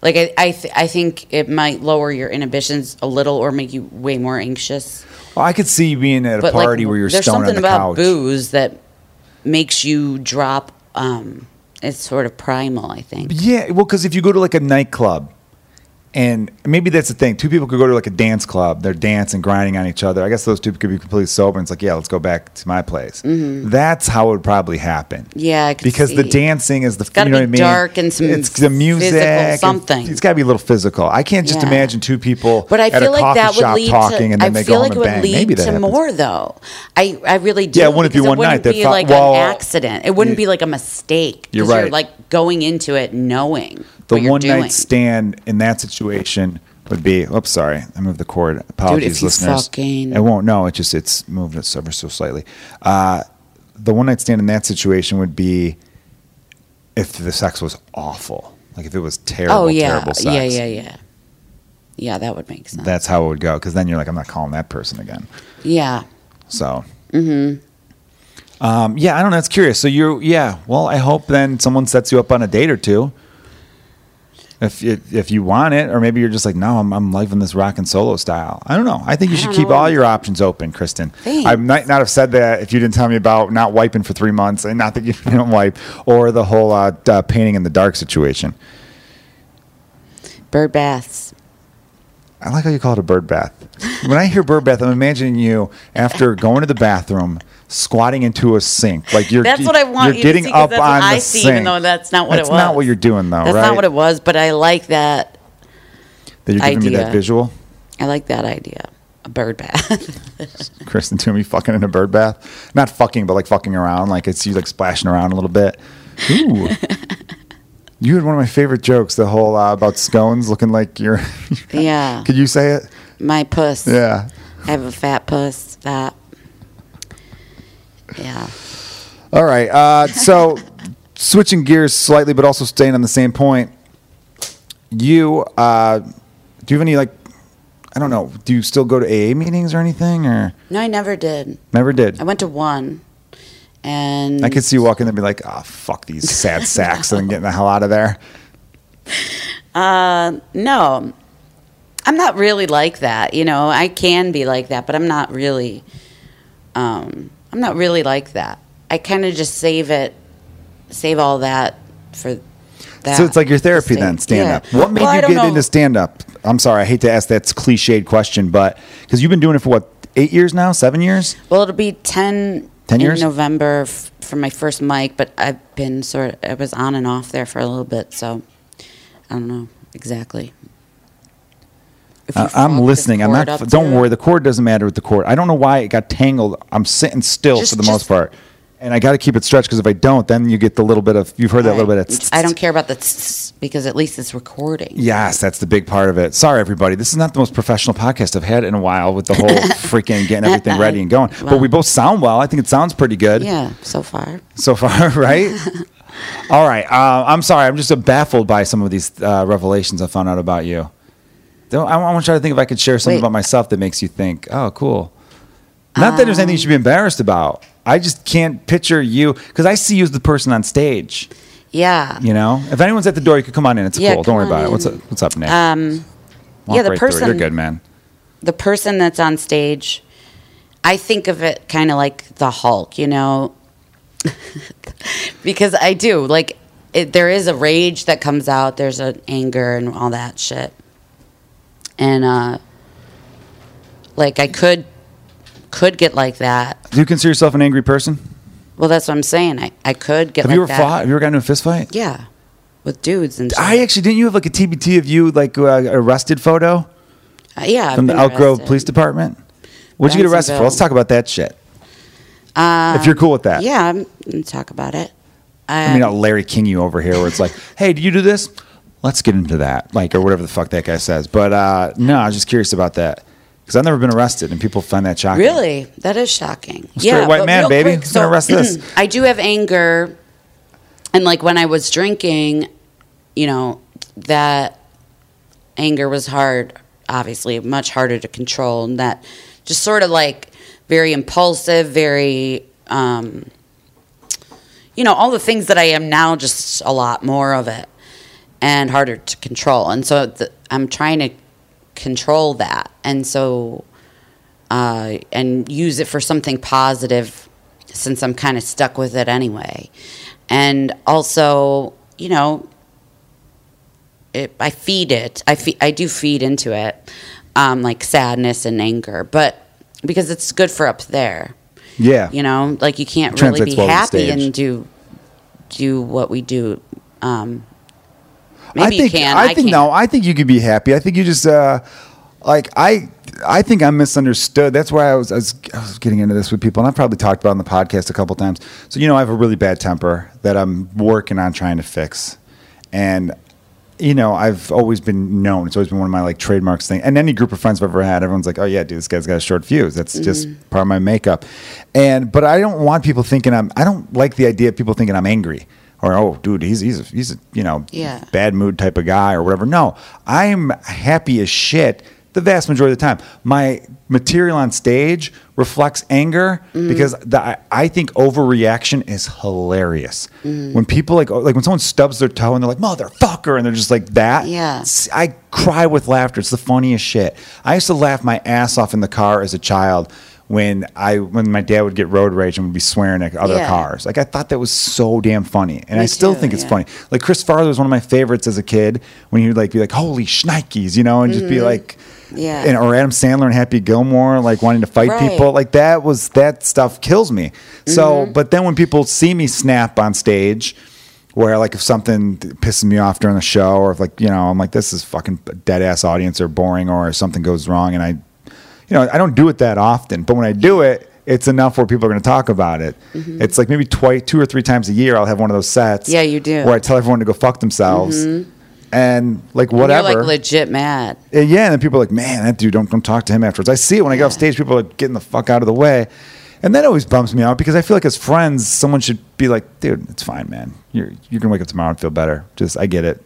Like I, I, th- I think it might lower your inhibitions a little or make you way more anxious. Well, I could see you being at a But party like, where you're stoned on the couch. There's something about booze that makes you drop um, it's sort of primal. I think. Yeah, well, because if you go to like a nightclub, and maybe that's the thing. Two people could go to like a dance club. They're dancing, grinding on each other. I guess those two could be completely sober. And it's like, yeah, let's go back to my place. That's how it would probably happen. Mm-hmm. Yeah, because the dancing is the gotta you know what I mean. dark and some it's the music, something. It's got to be a little physical. I can't just Yeah. imagine two people But I at feel a like that would lead talking to. and then I they feel go like it would bang. Maybe lead that to happens. more though. I I really do. Yeah, it wouldn't be one wouldn't night that be like well, an accident. It wouldn't you- be like a mistake. You're right. You're like going into it knowing the one doing. night stand in that situation would be oops sorry i moved the cord. Apologies you listeners. fucking- it won't no it just it's moved it ever so slightly. Uh, the one night stand in that situation would be if the sex was awful like if it was terrible Oh yeah, terrible sex. yeah, yeah, yeah. Yeah, that would make sense. that's how it would go because then you're like i'm not calling that person again. Yeah. so. Um, yeah i don't know it's curious. So you're yeah well i hope then someone sets you up on a date or two if if, if you want it, or maybe you're just like, no, I'm I'm liking this rock and solo style. I don't know. I think you I should keep know. all your options open, Kristen. Thanks. I might not have said that if you didn't tell me about not wiping for three months, and not that you don't wipe, or the whole uh, uh, painting in the dark situation. Bird baths. I like how you call it a bird bath. When I hear bird bath, I'm imagining you after going to the bathroom, squatting into a sink, like you're. That's what I want You're you getting to up on the see, sink. even though that's not what That's it was. not what you're doing, though, That's right? not what it was, but I like that. That you're giving me that visual. I like that idea. A bird bath. Kristen to me fucking in a bird bath. Not fucking, but like fucking around. Like it's you like splashing around a little bit. Ooh. you had one of my favorite jokes, the whole uh, about scones looking like you're. yeah. Could you say it? My puss. Yeah. I have a fat puss. Fat. Yeah. All right. Uh, so switching gears slightly, but also staying on the same point. You uh, do you have any like? I don't know. Do you still go to AA meetings or anything, or No, I never did. never did? I went to one, and I could see you walking in and be like, "Oh fuck these sad sacks," and getting the hell out of there. Uh, no, I'm not really like that. You know, I can be like that, but I'm not really. Um, I'm not really like that. I kind of just save it, save all that for that. So it's like your therapy then, stand yeah. up. What made Well, you get know. into stand up? I'm sorry, I hate to ask that cliched question, but because you've been doing it for what, eight years now, seven years? Well, it'll be 10, 10 in years? November f- for my first mic, but I've been sort of, I was on and off there for a little bit, so I don't know exactly. Uh, I'm listening. I'm not. Don't worry. The cord doesn't matter with the cord. I don't know why it got tangled. I'm sitting still Just- for the most part, and I got to keep it stretched because if I don't, then you get the little bit of. You've heard that little bit of. I don't care about the because at least it's recording. Yes, that's the big part of it. Sorry, everybody. This is not the most professional podcast I've had in a while with the whole freaking getting everything ready and going. But we both sound well. I think it sounds pretty good. Yeah, so far. so far, right? All right. Uh, I'm sorry. I'm just baffled by some of these uh, revelations I found out about you. Don't, I want to try to think if I could share something Wait. about myself that makes you think, oh, cool. Not that there's anything you should be embarrassed about. I just can't picture you because I see you as the person on stage. Yeah. You know, if anyone's at the door, you could come on in. It's Yeah, cool. Don't worry about on it. What's up? in. What's up, Nick? Um, Walk yeah, the right through person- You're good, man. the person that's on stage, I think of it kind of like the Hulk, you know, because I do like it, there is a rage that comes out. There's an anger and all that shit, and uh, like I could could get like that. Do you consider yourself an angry person? Well, that's what I'm saying. I, I could get Have like you ever that. fought? Have you ever gotten into a fist fight? Yeah, with dudes and. Shit. I actually didn't. You have like a TBT of you like uh, arrested photo. Uh, yeah, from the Elk Grove. Police Department. What'd you get arrested for? Let's talk about that shit. Um, if you're cool with that. Yeah, I'm gonna talk about it. I mean, Um, not Larry King you over here, where it's like, hey, did you do this? Let's get into that, like, or whatever the fuck that guy says. But uh, no, I was just curious about that because I've never been arrested, and people find that shocking. Really, that is shocking. Straight white man, baby. quick, gonna arrest this? I do have anger, and like when I was drinking, you know, that anger was hard. Obviously, much harder to control, and that just sort of like very impulsive, very. Um, you know, all the things that I am now, just a lot more of it and harder to control. And so the, I'm trying to control that. And so, uh, and use it for something positive since I'm kind of stuck with it anyway. and also, you know, it, I feed it. I fe- I do feed into it, um, like sadness and anger, but because it's good for up there. Yeah. You know, like you can't really be happy and do do what we do. Um, I think, you can. I, I, think can't. no. I think you could be happy. I think you just uh, like I. I think I'm misunderstood. That's why I was, I was I was getting into this with people, and I've probably talked about it on the podcast a couple times. So you know, I have a really bad temper that I'm working on trying to fix, and you know, I've always been known. It's always been one of my like trademarks thing. And any group of friends I've ever had, everyone's like, "Oh yeah, dude, this guy's got a short fuse." That's just part of my makeup. And but I don't want people thinking I'm. I don't like the idea of people thinking I'm angry or oh, dude, he's he's a, he's a, you know Yeah. bad mood type of guy or whatever. No, I'm happy as shit the vast majority of the time. My material on stage reflects anger mm. because the, I, I think overreaction is hilarious. Mm. When people like like when someone stubs their toe and they're like motherfucker and they're just like that. Yeah. I cry with laughter. It's the funniest shit. I used to laugh my ass off in the car as a child. When I when my dad would get road rage and would be swearing at other Yeah. cars, like I thought that was so damn funny, and Me I still too, think it's yeah. funny. Like Chris Farley was one of my favorites as a kid when he would like be like, "Holy shnikes," you know, and just be like, Mm-hmm. Yeah. and, or Adam Sandler and Happy Gilmore, like wanting to fight Right. people, like that was that stuff kills me. So, Mm-hmm. but then when people see me snap on stage, where like if something pisses me off during the show, or if like you know I'm like this is fucking dead ass audience or boring, or something goes wrong, and I, you know, I don't do it that often, but when I do it. It's enough where people are going to talk about it. It's like maybe twice, two or three times a year, I'll have one of those sets. Mm-hmm. Yeah, you do. Where I tell everyone to go fuck themselves, and like You're whatever. like legit mad. Uh, Yeah, and then people are like, man, that dude, don't don't talk to him afterwards. I see it when I get off stage. People are like, getting the fuck out of the way, and that always bumps me out because I feel like as friends, someone should be like, dude, it's fine, man. You're you're gonna wake up tomorrow and feel better. Just I get it.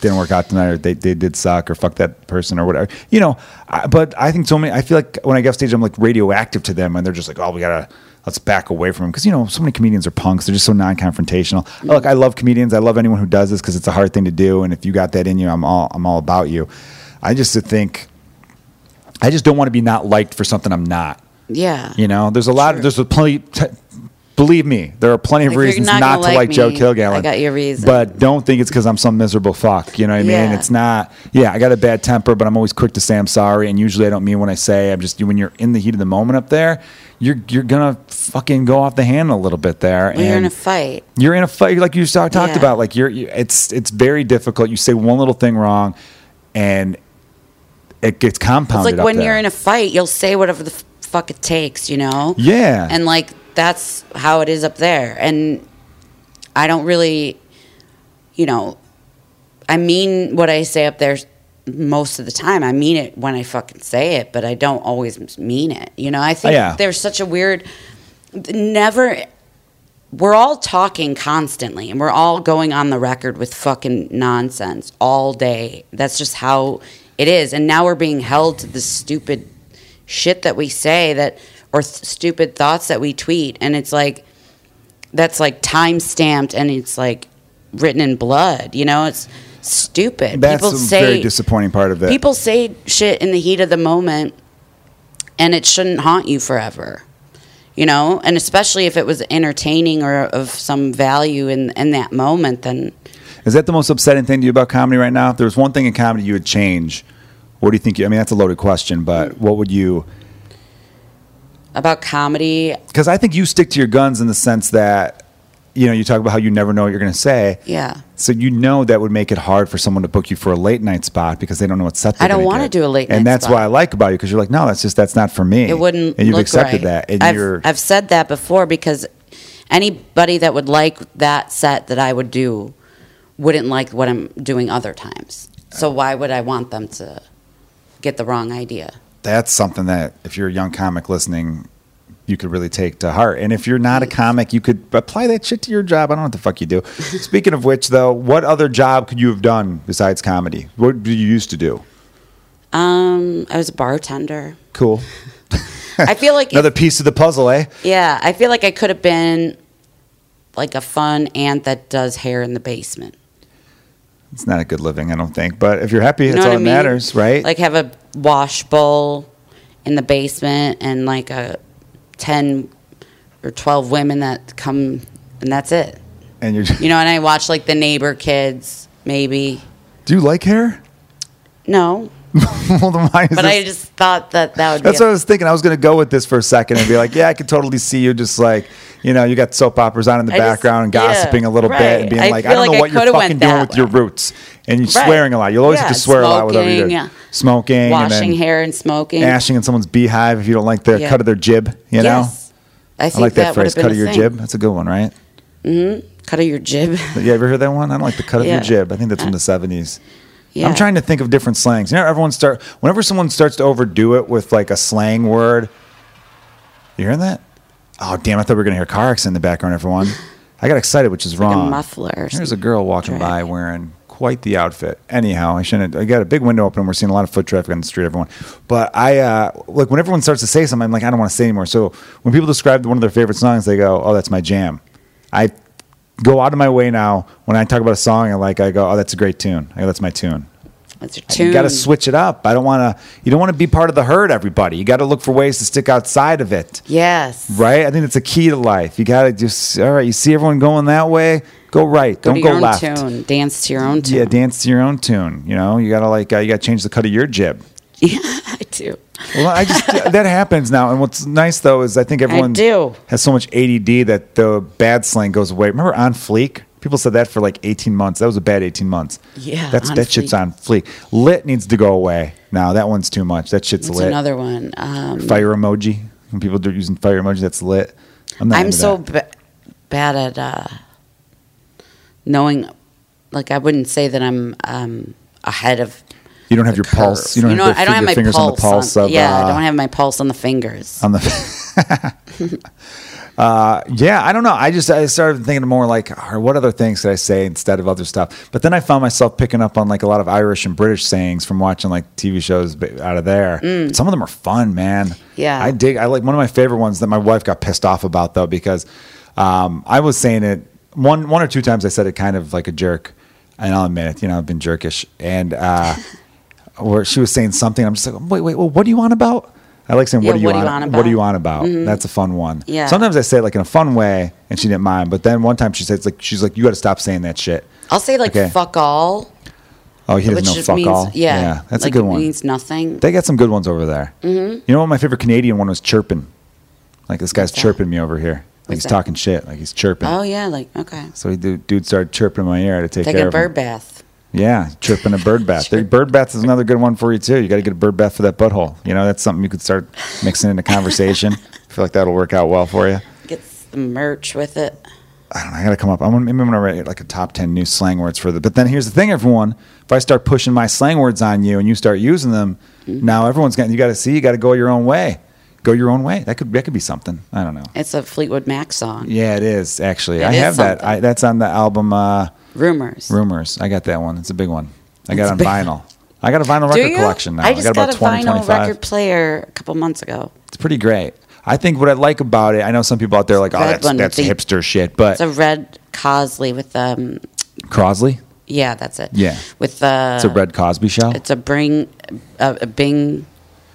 Didn't work out tonight, or they, they did suck, or fuck that person, or whatever. You know, I, but I think so many. I feel like when I get off stage, I'm like radioactive to them, and they're just like, oh, we gotta let's back away from them because you know so many comedians are punks. They're just so non-confrontational. Look, I love comedians. I love anyone who does this because it's a hard thing to do, and if you got that in you, I'm all I'm all about you. I just think I just don't want to be not liked for something I'm not. Yeah. You know, there's a lot. True. There's a plenty. T- believe me, there are plenty of reasons not not, gonna like like Joe Kilgallen. I got your reason. But don't think it's because I'm some miserable fuck. You know what I mean? It's not. Yeah, I got a bad temper, but I'm always quick to say I'm sorry. And usually I don't mean what I say. I'm just when you're in the heat of the moment up there, you're you're gonna fucking go off the handle a little bit there. When you're in a fight. you're in a fight like you talked Yeah. about like you're you, it's it's very difficult you say one little thing wrong and it gets It's compounded like up when there. you're in a fight, you'll say whatever the fuck it takes, you know? yeah And like that's how it is up there. And I don't really, you know, I mean what I say up there most of the time. I mean it when I fucking say it, but I don't always mean it. You know, I think yeah. there's such a weird, never, we're all talking constantly and we're all going on the record with fucking nonsense all day. That's just how it is. And now we're being held to this stupid shit that we say that or th- stupid thoughts that we tweet and it's like that's like time stamped and it's like written in blood you know? It's stupid. That's people a say very disappointing part of it. People say shit in the heat of the moment and it shouldn't haunt you forever you know? And especially if it was entertaining or of some value in in that moment then is that the most upsetting thing to you about comedy right now? If there was one thing in comedy you would change what do you think you, i mean that's a loaded question but what would you about comedy because i think you stick to your guns in the sense that you know you talk about how you never know what you're going to say yeah So you know that would make it hard for someone to book you for a late night spot because they don't know what set. I don't wanna do a late night and that's spot. what I like about you because you're like, no, that's just that's not for me. it wouldn't and you've accepted right. that, and I've, you're I've said that before because anybody that would like that set that I would do wouldn't like what I'm doing other times. So uh, why would I want them to get the wrong idea? That's something that if you're a young comic listening, you could really take to heart. And if you're not a comic, you could apply that shit to your job. I don't know what the fuck you do. Speaking of which, though, what other job could you have done besides comedy? What did you used to do? Um, I was a bartender. Cool. I feel like Another piece of the puzzle, eh? yeah, I feel like I could have been like a fun aunt that does hair in the basement. It's not a good living, I don't think. But if you're happy, You that's all that I mean? matters, right? Like have a wash bowl in the basement and like a ten or twelve women that come and that's it. And you're. You know, and I watch like the neighbor kids, maybe. Do you like hair? No, well, then why is but this- I just thought that that would be. That's what I was thinking. I was going to go with this for a second and be like, yeah, I could totally see you just like, you know, you got soap operas on in the I just- background and yeah, gossiping a little bit and being I like, I don't know like I what you're fucking doing with your roots. And you're Right. swearing a lot. You'll always Yeah, have to swear a lot with smoking, everything. yeah. Smoking, washing and hair and smoking. ashing in someone's beehive if you don't like the Yeah. cut of their jib, you know? Yes. I I think like that, that, phrase, cut of your thing. jib. That's a good one, right? Mhm. Cut of your jib. You ever heard that one? I don't like the cut of your jib. I think that's from the 70s. Yeah. I'm trying to think of different slangs. You know, everyone start whenever someone starts to overdo it with like a slang word. You hearing that? Oh damn! I thought we were gonna hear car accident in the background. Everyone, I got excited, which is like a wrong. muffler There's a girl walking by wearing quite the outfit. Anyhow, I shouldn't. I got a big window open. We're seeing a lot of foot traffic on the street. Everyone, but I uh, like when everyone starts to say something. I'm like, I don't want to say anymore. So when people describe one of their favorite songs, they go, "Oh, that's my jam." I go out of my way now when I talk about a song. I like, I go, "Oh, that's a great tune." I go, "That's my tune." That's your tune. You got to switch it up. I don't want to. You don't want to be part of the herd. Everybody. You got to look for ways to stick outside of it. Yes. Right. I think that's a key to life. You got to just. All right. You see everyone going that way. Go right. Go don't go your own left. tune. Dance to your own tune. Yeah. Dance to your own tune. You know. You got to like. Uh, you got to change the cut of your jib. Yeah, I do. Well, I just that happens now. And what's nice though is I think everyone do. has so much ADD that the bad slang goes away. Remember on fleek? People said that for like 18 months. That was a bad 18 months. Yeah, That's that shit's on fleek. Lit needs to go away. Now that one's too much. That shit's That's lit. another one. Um, fire emoji. When people are using fire emoji, that's lit. I'm not I'm so ba- bad at uh, knowing. Like I wouldn't say that I'm um, ahead of. You don't have your pulse. You don't know, have the, I don't have my fingers pulse on the pulse on- of yeah, uh, I don't have my pulse on the fingers. on the. uh, yeah, I don't know. I just I started thinking more like, what other things could I say instead of other stuff? But then I found myself picking up on like a lot of Irish and British sayings from watching like TV shows out of there. But some of them are fun, man. Mm. Yeah. I dig. I like one of my favorite ones that my wife got pissed off about though because um, I was saying it one one or two times. I said it kind of like a jerk, and I'll admit it. You know, I've been jerkish and. Uh, or she was saying something. I'm just like, wait, wait, well, what are you on about? I like saying, Yeah, what are you, what on, you on What are about? Mm-hmm. you on about? That's a fun one. Yeah. Sometimes I say it like in a fun way, and she didn't mind. But then one time she said, it's like, she's like, you got to stop saying that shit. I'll say like Okay. fuck all, Oh, he doesn't know fuck means all. yeah, that's like a good it one. Means nothing. They got some good ones over there. Mm-hmm. You know what? My favorite Canadian one was chirping. Like this guy's What's that? chirping me over here. Like What's he's that? talking shit. Like he's chirping. Oh yeah, like okay. So he dude, dude started chirping in my ear to take Take care a of bird him. bath. Yeah, chirping a bird bath. The bird bath is another good one for you too. You got to get a bird bath for that butthole. You know, that's something you could start mixing into conversation. I feel like that'll work out well for you. Gets the merch with it. I don't know. I got to come up. I'm gonna, maybe I'm gonna write like a top ten new slang words for the. But then here's the thing, everyone. If I start pushing my slang words on you and you start using them, Mm-hmm. now everyone's got. You got to see. You got to go your own way. Go your own way. That could that could be something. I don't know. It's a Fleetwood Mac song. Yeah, it is actually. It I is have that. I, that's on the album uh, Rumors. Rumors. I got that one. It's a big one. I got it on vinyl. I got a vinyl record collection now. I just got got, about a 20, vinyl 25. record player a couple months ago. It's pretty great. I think what I like about it, I know some people out there are like, oh, Red that's, that's the- hipster shit. But It's a red Cosley with um Crosley, yeah, that's it. Yeah. With the it's a Red Cosby show. It's a bring a, a Bing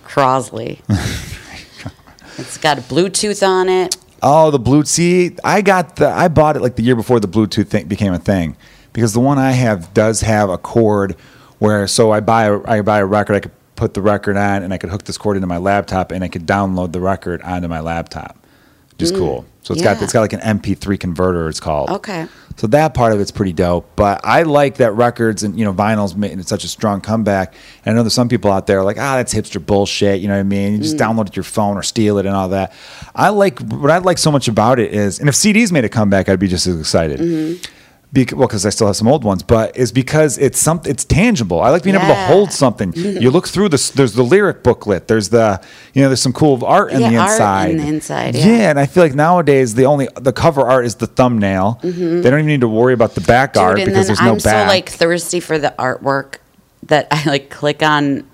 Crosley. it's got a Bluetooth on it. Oh, the Bluetooth. See, I got the. I bought it like the year before the Bluetooth thing became a thing, because the one I have does have a cord where. So I buy a, I buy a record. I could put the record on, and I could hook this cord into my laptop, and I could download the record onto my laptop. which Just mm. cool. So it's got it's got like an MP3 converter. It's called. Okay. So that part of it's pretty dope. But I like that records and you know vinyls making such a strong comeback. And I know there's some people out there like, ah, that's hipster bullshit. You know what I mean? You just mm. download it your phone or steal it and all that. I like what I like so much about it is, and if CDs made a comeback, I'd be just as excited. Mm-hmm. Bec- well, because I still have some old ones, but is because it's some it's tangible. I like being able to hold something. you look through this. There's the lyric booklet. There's the you know there's some cool art in Yeah, the art inside. in the inside, yeah. yeah. and I feel like nowadays the only the cover art is the thumbnail. They don't even need to worry about the back art Mm-hmm. Dude, and because there's no I'm back. so like thirsty for the artwork that I like click on,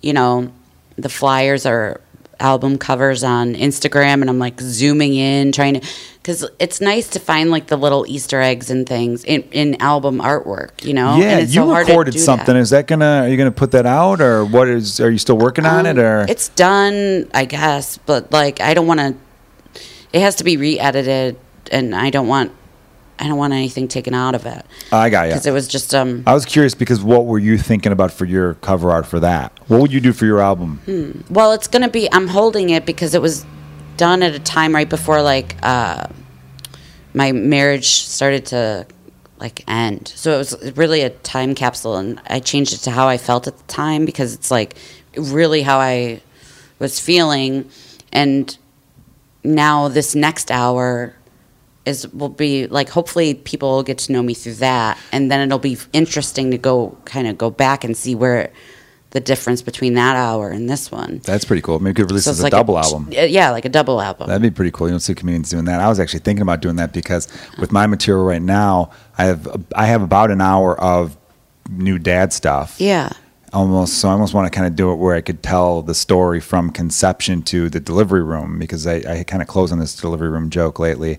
you know, the flyers or album covers on Instagram, and I'm like zooming in, trying to, because it's nice to find like the little Easter eggs and things in, in album artwork, you know. yeah, and it's you so hard to recorded something. That. Is that gonna are you gonna put that out or what is? Are you still working on it Um, or? it's done, I guess, but like I don't want to. It has to be re-edited, and I don't want. I don't want anything taken out of it I got you. because it was just um. I was curious because what were you thinking about for your cover art for that? What would you do for your album? Well, it's gonna be. I'm holding it because it was done at a time right before like uh, my marriage started to like end. So it was really a time capsule, and I changed it to how I felt at the time because it's like really how I was feeling, and now this next hour is will be like hopefully people will get to know me through that and then it'll be interesting to go kind of go back and see where the difference between that hour and this one That's pretty cool. Maybe you could release so as a like double a, album. yeah like a double album That'd be pretty cool. You don't see comedians doing that. I was actually thinking about doing that because with my material right now, I have I have about an hour of new dad stuff. yeah Almost, so I almost want to kind of do it where I could tell the story from conception to the delivery room because I, I kind of close on this delivery room joke lately,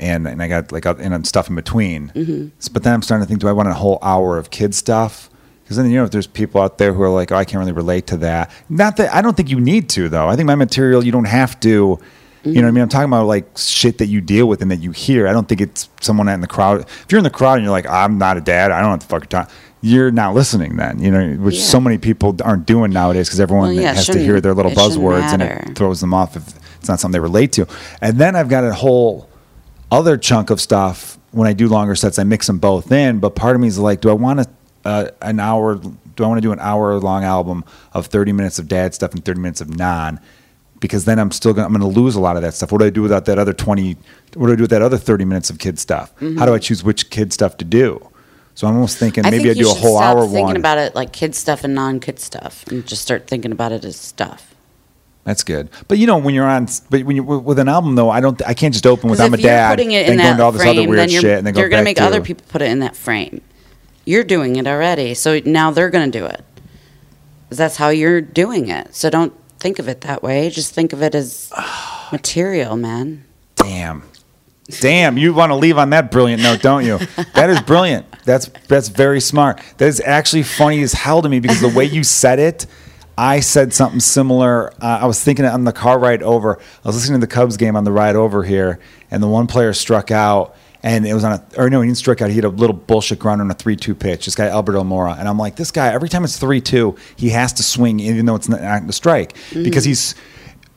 and and I got like and I'm stuff in between. Mm-hmm. But then I'm starting to think, do I want a whole hour of kid stuff? Because then you know, if there's people out there who are like, oh, I can't really relate to that. Not that I don't think you need to though. I think my material you don't have to. You know what I mean? I'm talking about like shit that you deal with and that you hear. I don't think it's someone in the crowd. If you're in the crowd and you're like, I'm not a dad, I don't have the fuck you're talking. You're not listening then, you know, which Yeah. so many people aren't doing nowadays because everyone Well, yeah, has to hear their little buzzwords and it throws them off if it's not something they relate to. And then I've got a whole other chunk of stuff when I do longer sets. I mix them both in, but part of me is like, do I want a, uh, an hour? Do I want to do an hour long album of 30 minutes of dad stuff and 30 minutes of non? Because then I'm still gonna, I'm going to lose a lot of that stuff. What do I do without that other 20? What do I do with that other 30 minutes of kid stuff? How do I choose which kid stuff to do? So I'm almost thinking I maybe think I do a whole stop hour thinking one. about it like kid stuff and non-kid stuff and just start thinking about it as stuff That's good. But you know, when you're on, but when you with an album though, I don't, I can't just open with I'm a dad, putting it in go that into all this frame, other weird shit, and then go you're gonna make to other people put it in that frame. You're doing it already, so now they're gonna do it. That's how you're doing it. So don't think of it that way. Just think of it as material, man. Damn. Damn, you want to leave on that brilliant note, don't you? That is brilliant. That's that's very smart. That is actually funny as hell to me because the way you said it, I said something similar. Uh, I was thinking it on the car ride over. I was listening to the Cubs game on the ride over here, and the one player struck out, and it was on a or no, he didn't strike out. He had a little bullshit ground on a three-two pitch. This guy Albert Almora, and I'm like, this guy every time it's three-two, he has to swing even though it's not not a strike because he's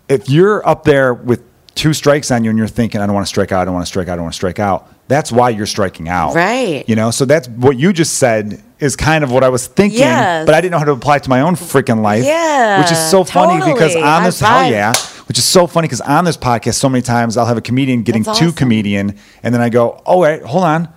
if you're up there with two strikes on you and you're thinking, I don't want to strike out, I don't want to strike out, I don't want to strike out, that's why you're striking out. Right. You know, so that's what you just said is kind of what I was thinking, Yes. but I didn't know how to apply it to my own freaking life. Yeah, Which is so funny because on High this, hell yeah. Which is so funny because on this podcast, so many times I'll have a comedian getting That's to comedian, and then I go, oh, wait, hold on.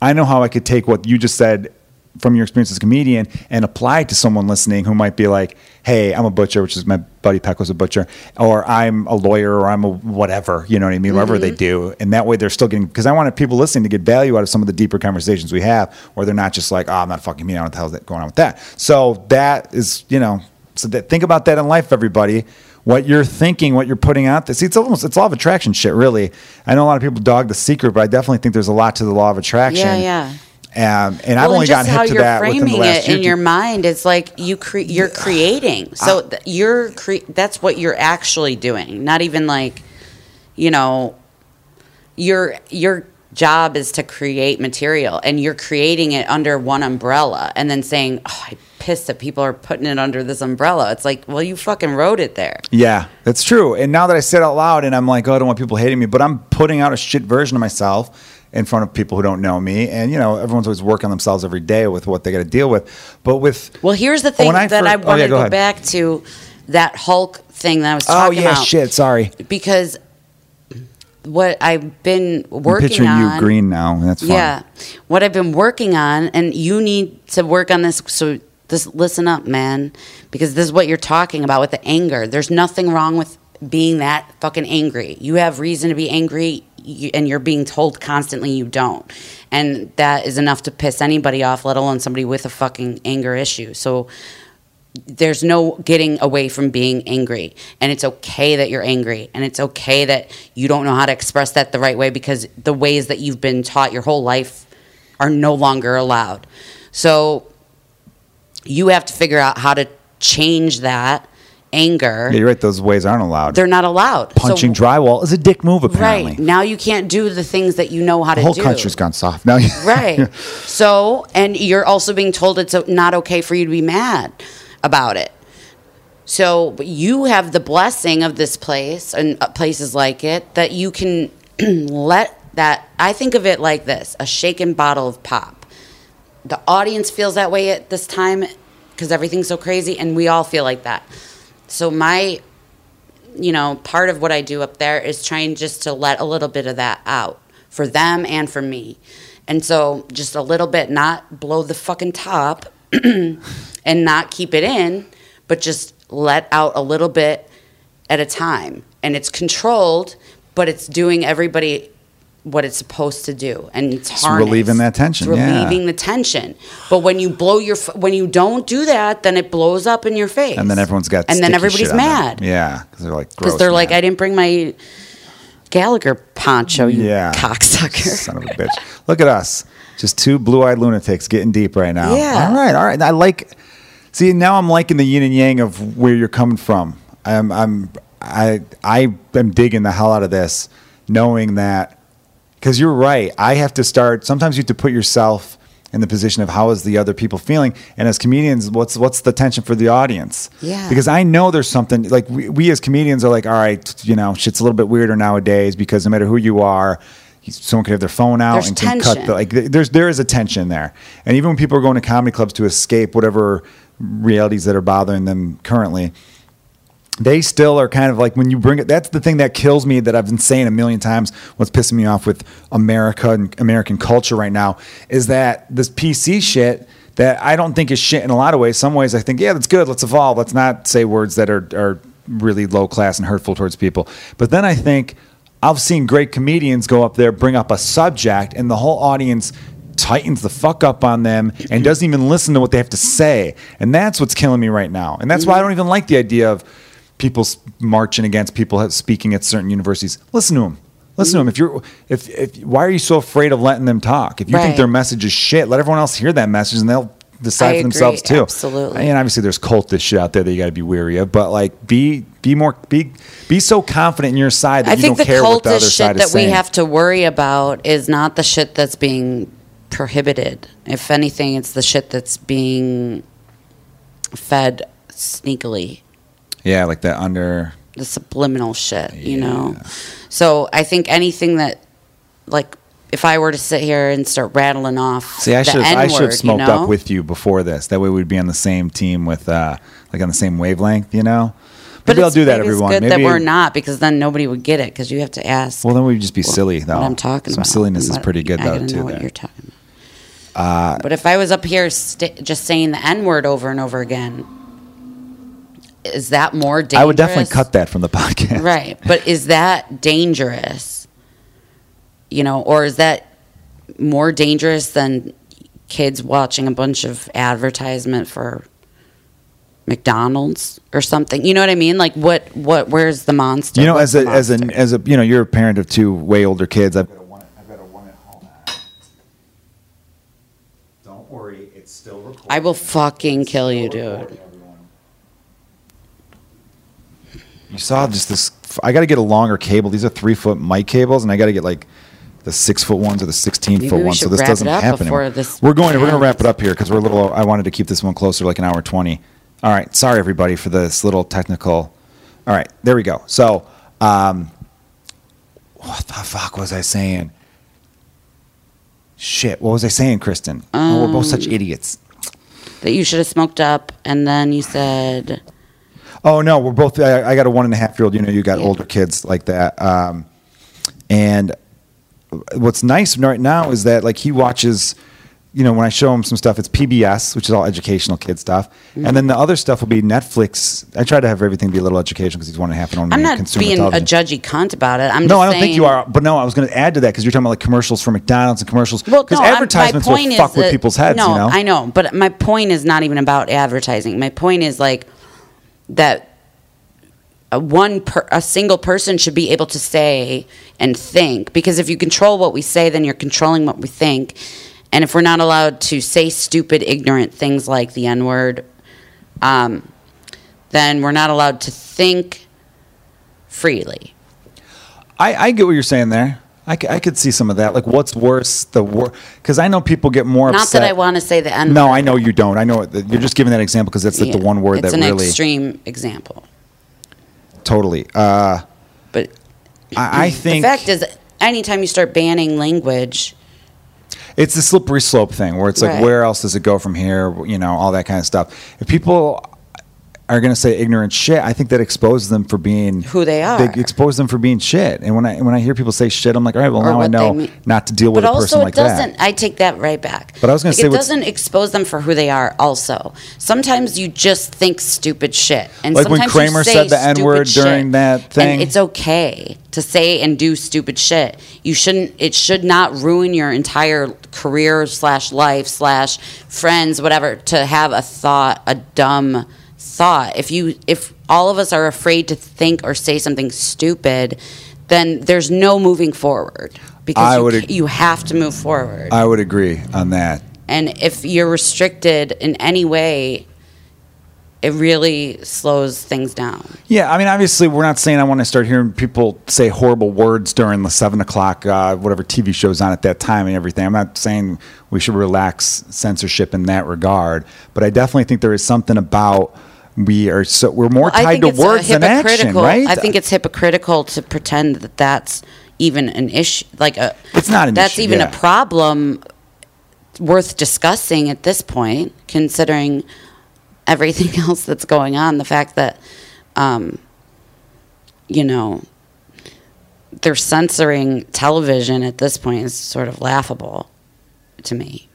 I know how I could take what you just said from your experience as a comedian and apply it to someone listening who might be like, hey, I'm a butcher, which is my buddy Peck was a butcher, or I'm a lawyer, or I'm a whatever, you know what I mean? Whatever Mm-hmm. they do. And that way they're still getting, because I wanted people listening to get value out of some of the deeper conversations we have, where they're not just like, oh, I'm not fucking me, I don't know what the hell's that going on with that. So that is, you know, so that, think about that in life, everybody. What you're thinking, what you're putting out there. See, it's almost it's law of attraction shit, really. I know a lot of people dog the secret, but I definitely think there's a lot to the law of attraction. Yeah, yeah. Um, and I've only and gotten hip to that within framing the last it in your mind. It's like you cre- you're creating. So th- you're cre- that's what you're actually doing. Not even like, you know, your your job is to create material, and you're creating it under one umbrella, and then saying, "Oh, I'm pissed that people are putting it under this umbrella." It's like, well, you fucking wrote it there. Yeah, that's true. And now that I said it out loud and I'm like, oh, I don't want people hating me, but I'm putting out a shit version of myself in front of people who don't know me. And, you know, everyone's always working on themselves every day with what they got to deal with. But with. Well, here's the thing I that fir- I oh, yeah, want to go back to that Hulk thing that I was oh, talking about. Oh, yeah, about. shit. Sorry. because what I've been working I'm picturing on. you green now. And that's fine. Yeah, what I've been working on, and you need to work on this. So this, listen up, man, because this is what you're talking about with the anger. There's nothing wrong with being that fucking angry. You have reason to be angry, you, and you're being told constantly you don't, and that is enough to piss anybody off, let alone somebody with a fucking anger issue. So there's no getting away from being angry. And it's okay that you're angry. And it's okay that you don't know how to express that the right way because the ways that you've been taught your whole life are no longer allowed. So you have to figure out how to change that anger, Yeah, you're right. Those ways aren't allowed. they're not allowed. Punching So- drywall is a dick move, apparently. Right. Now you can't do the things that you know how The to do. The whole country's gone soft now. Right. So, and you're also being told it's not okay for you to be mad about it. So, you have the blessing of this place and uh, places like it that you can let that. I think of it like this a shaken bottle of pop. The audience feels that way at this time because everything's so crazy, and we all feel like that. So, my you know, part of what I do up there is trying just to let a little bit of that out for them and for me. And so just a little bit, not blow the fucking top and not keep it in, but just let out a little bit at a time. And it's controlled, but it's doing everybody what it's supposed to do, and it's, It's harnessed. relieving that tension, It's yeah. relieving the tension. But when you blow your, when you don't do that, then it blows up in your face, And then everyone's got and then everybody's shit on them. mad Yeah, because they're like because they're like. I didn't bring my Gallagher poncho, you Yeah. cocksucker. Son of a bitch. Look at us. Just two blue eyed lunatics getting deep right now. Yeah. All right. All right. I like, see, now I'm liking the yin and yang of where you're coming from. I'm, I'm, I, I am digging the hell out of this, knowing that, because you're right. I have to start, sometimes you have to put yourself in the position of how is the other people feeling and as comedians what's what's the tension for the audience Yeah. because i know there's something like we, we as comedians are like all right you know shit's a little bit weirder nowadays because no matter who you are someone could have their phone out There's and can cut the like there's there is a tension there and even when people are going to comedy clubs to escape whatever realities that are bothering them currently they still are kind of like when you bring it that's the thing that kills me that i've been saying a million times what's pissing me off with america and american culture right now is that this pc shit that i don't think is shit in a lot of ways some ways i think yeah that's good let's evolve let's not say words that are, are really low class and hurtful towards people but then i think i've seen great comedians go up there bring up a subject and the whole audience tightens the fuck up on them and doesn't even listen to what they have to say. And that's what's killing me right now. And that's why I don't even like the idea of people marching against people speaking at certain universities. Listen to them. Listen to them. If you're, if, if, why are you so afraid of letting them talk? If you think their message is shit, let everyone else hear that message and they'll decide I for agree, themselves too. absolutely. And obviously there's cultist shit out there that you got to be weary of, but like be, be more, be, be so confident in your side that I you think don't the care what the other cultist side shit that we saying. have to worry about is not the shit that's being prohibited. If anything, it's the shit that's being fed sneakily. Yeah, like that under, the subliminal shit, you know. So I think anything that, like, if I were to sit here and start rattling off, See, I should I should have smoked you know? up with you before this. That way we'd be on the same team with uh like on the same wavelength, you know. But Maybe I'll do that, everyone. It's good Maybe that we're not because then nobody would get it because you have to ask. Well, then we'd just be what- silly, though. What I'm talking Some about. silliness is pretty good, I though, too. know what there. you're talking about. Uh, but if I was up here st- just saying the N word over and over again, is that more dangerous? I would definitely cut that from the podcast. Right. But is that dangerous? You know, or is that more dangerous than kids watching a bunch of advertisement for McDonald's or something? You know what I mean? Like what what where's the monster? You know, What's as a as a as a you know, you're a parent of two way older kids. I've got a one. I've got a one at home. Don't worry, it's still recording. I will fucking kill you, dude. You saw just this. I got to get a longer cable. These are three foot mic cables, and I got to get like the six foot ones or the sixteen Maybe foot ones. So this doesn't happen. anymore. this we're going. We're going to wrap it up here because we're a little. I wanted to keep this one closer, like an hour twenty. All right. Sorry everybody for this little technical. All right. There we go. So, um, what the fuck was I saying? Shit. What was I saying, Kristen? oh, we're both such Um, idiots. That you should have smoked up and then you said Oh no, we're both. I, I got a one and a half year old. You know, you got Yeah. older kids like that. Um, and what's nice right now is that like he watches. You know, when I show him some stuff, it's PBS, which is all educational kid stuff, Mm-hmm. and then the other stuff will be Netflix. I try to have everything be a little educational because he's one and a half and only I'm not being television. a judgy cunt about it. I'm no, I don't think you are. But no, I was going to add to that because you're talking about like commercials for McDonald's and commercials. Well, Because no, advertisements my will fuck is with people's heads. No, you know, I know, but my point is not even about advertising. My point is like that a one per, a single person should be able to say and think because if you control what we say, then you're controlling what we think. And if we're not allowed to say stupid, ignorant things like the N word, um, then we're not allowed to think freely. I, I get what you're saying there. I, c- I could see some of that. Like, what's worse, the wor Because I know people get more Not upset. that I want to say the N No. I know you don't. I know it- you're just giving that example because that's like the one word that really. it's that an really extreme example. totally. Uh, But I, I the fact is, anytime you start banning language, it's the slippery slope thing where it's like, Right. where else does it go from here? You know, all that kind of stuff. If people are going to say ignorant shit, I think that exposes them for being Who they are. They expose them for being shit. And when I when I hear people say shit, I'm like, all right, well or now I know not to deal with but a person like that. But also it doesn't. I take that right back. But I was gonna say it doesn't expose them for who they are. Also, sometimes you just think stupid shit, and Like when Kramer say said the N-word during that thing. And it's okay to say and do stupid shit. You shouldn't. It should not ruin your entire career slash life slash friends whatever to have a thought a dumb thought. If you if all of us are afraid to think or say something stupid, then there's no moving forward because you, ag- you have to move forward. I would agree on that. and if you're restricted in any way, it really slows things down. Yeah, I mean, obviously, we're not saying I want to start hearing people say horrible words during the seven o'clock, uh, whatever TV show's on at that time and everything. I'm not saying we should relax censorship in that regard, but I definitely think there is something about we are so we're more I tied to uh, words than action, right? I think it's hypocritical to pretend that that's even an issue. Like a, It's not an that's issue, even yeah. a problem worth discussing at this point, considering everything else that's going on. The fact that, um, you know, they're censoring television at this point is sort of laughable to me.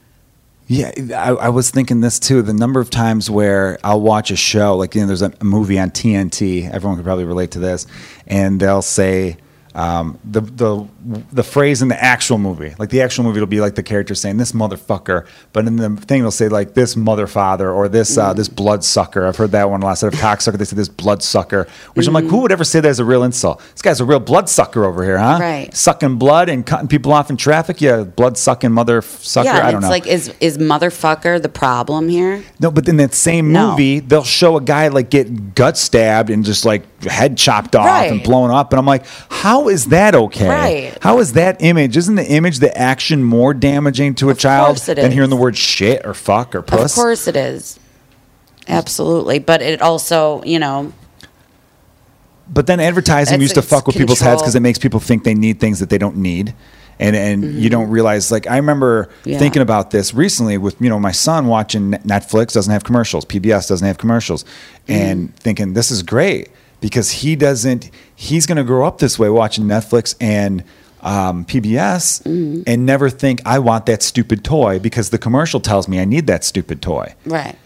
Yeah, I, I was thinking this too. The number of times where I'll watch a show, like you know, there's a, a movie on TNT. Everyone could probably relate to this, and they'll say um, the the the phrase in the actual movie, like the actual movie, will be like the character saying "this motherfucker," but in the thing they'll say like "this motherfather" or "this uh, this bloodsucker." I've heard that one a lot. Instead of cocksucker, they say "this bloodsucker," which I'm like, who would ever say that as a real insult? This guy's a real bloodsucker over here, huh? Right. Sucking blood and cutting people off in traffic. Yeah, blood sucking mother sucker. yeah, I don't it's know. like is is motherfucker the problem here? No, but in that same No. movie, they'll show a guy like get gut stabbed and just like head chopped off and blown up, and I'm like, how is that okay? Right. How is that image? Isn't the image, the action, more damaging to a Of child than is. hearing the word shit or fuck or puss? Of course it is. Absolutely. But it also, you know, But then advertising used to fuck with people's heads because it makes people think they need things that they don't need. And, and you don't realize like I remember Mm-hmm. Yeah. thinking about this recently with you know my son watching Netflix doesn't have commercials PBS doesn't have commercials and Mm-hmm. thinking this is great because he doesn't he's going to grow up this way watching Netflix and um, PBS Mm-hmm. and never think I want that stupid toy because the commercial tells me I need that stupid toy right.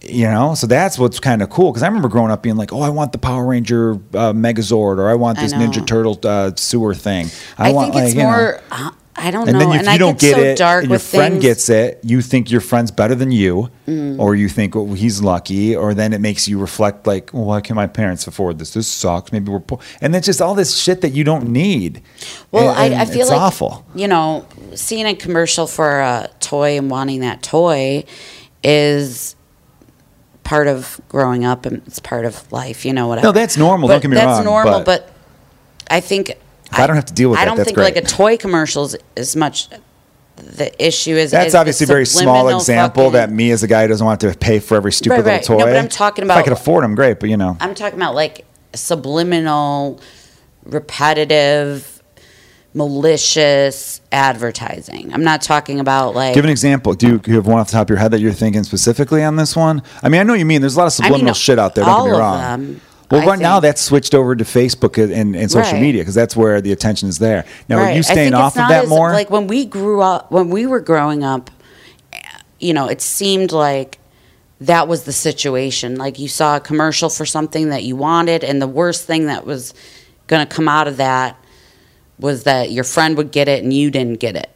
you know so that's what's kind of cool because i remember growing up being like oh i want the power ranger uh, megazord or i want this know. ninja turtle uh, sewer thing I, want think it's like, you know- more uh, I don't and know. then if and you I don't get, get so it dark and your friend things. gets it you think your friend's better than you Mm. or you think oh, he's lucky or then it makes you reflect like well, why can my parents afford this this sucks maybe we're poor and it's just all this shit that you don't need Well, And- I, I feel it's like awful You know, seeing a commercial for a toy and wanting that toy is part of growing up and it's part of life. You know, whatever. No, that's normal, But don't get me that's wrong, That's normal, but- but, I think If I don't have to deal with I that, I don't think great. like a toy commercials as much. The issue is That's is obviously a very small example fucking- that me as a guy who doesn't want to pay for every stupid Right, right. little No, toy. but I'm talking about If I could afford them, great. But you know, I'm talking about like subliminal, repetitive, malicious advertising. I'm not talking about like. give an example. Do you, do you have one off the top of your head that you're thinking specifically on this one? I mean, I know what you mean. There's a lot of I mean, subliminal shit out there. Don't get me wrong. Well, I right now that's switched over to Facebook and, and social Right. media because that's where the attention is there. Now, are you staying off of that as- more? Like when we grew up, when we were growing up, eh, you know, it seemed like that was the situation. Like you saw a commercial for something that you wanted, and the worst thing that was going to come out of that was that your friend would get it and you didn't get it.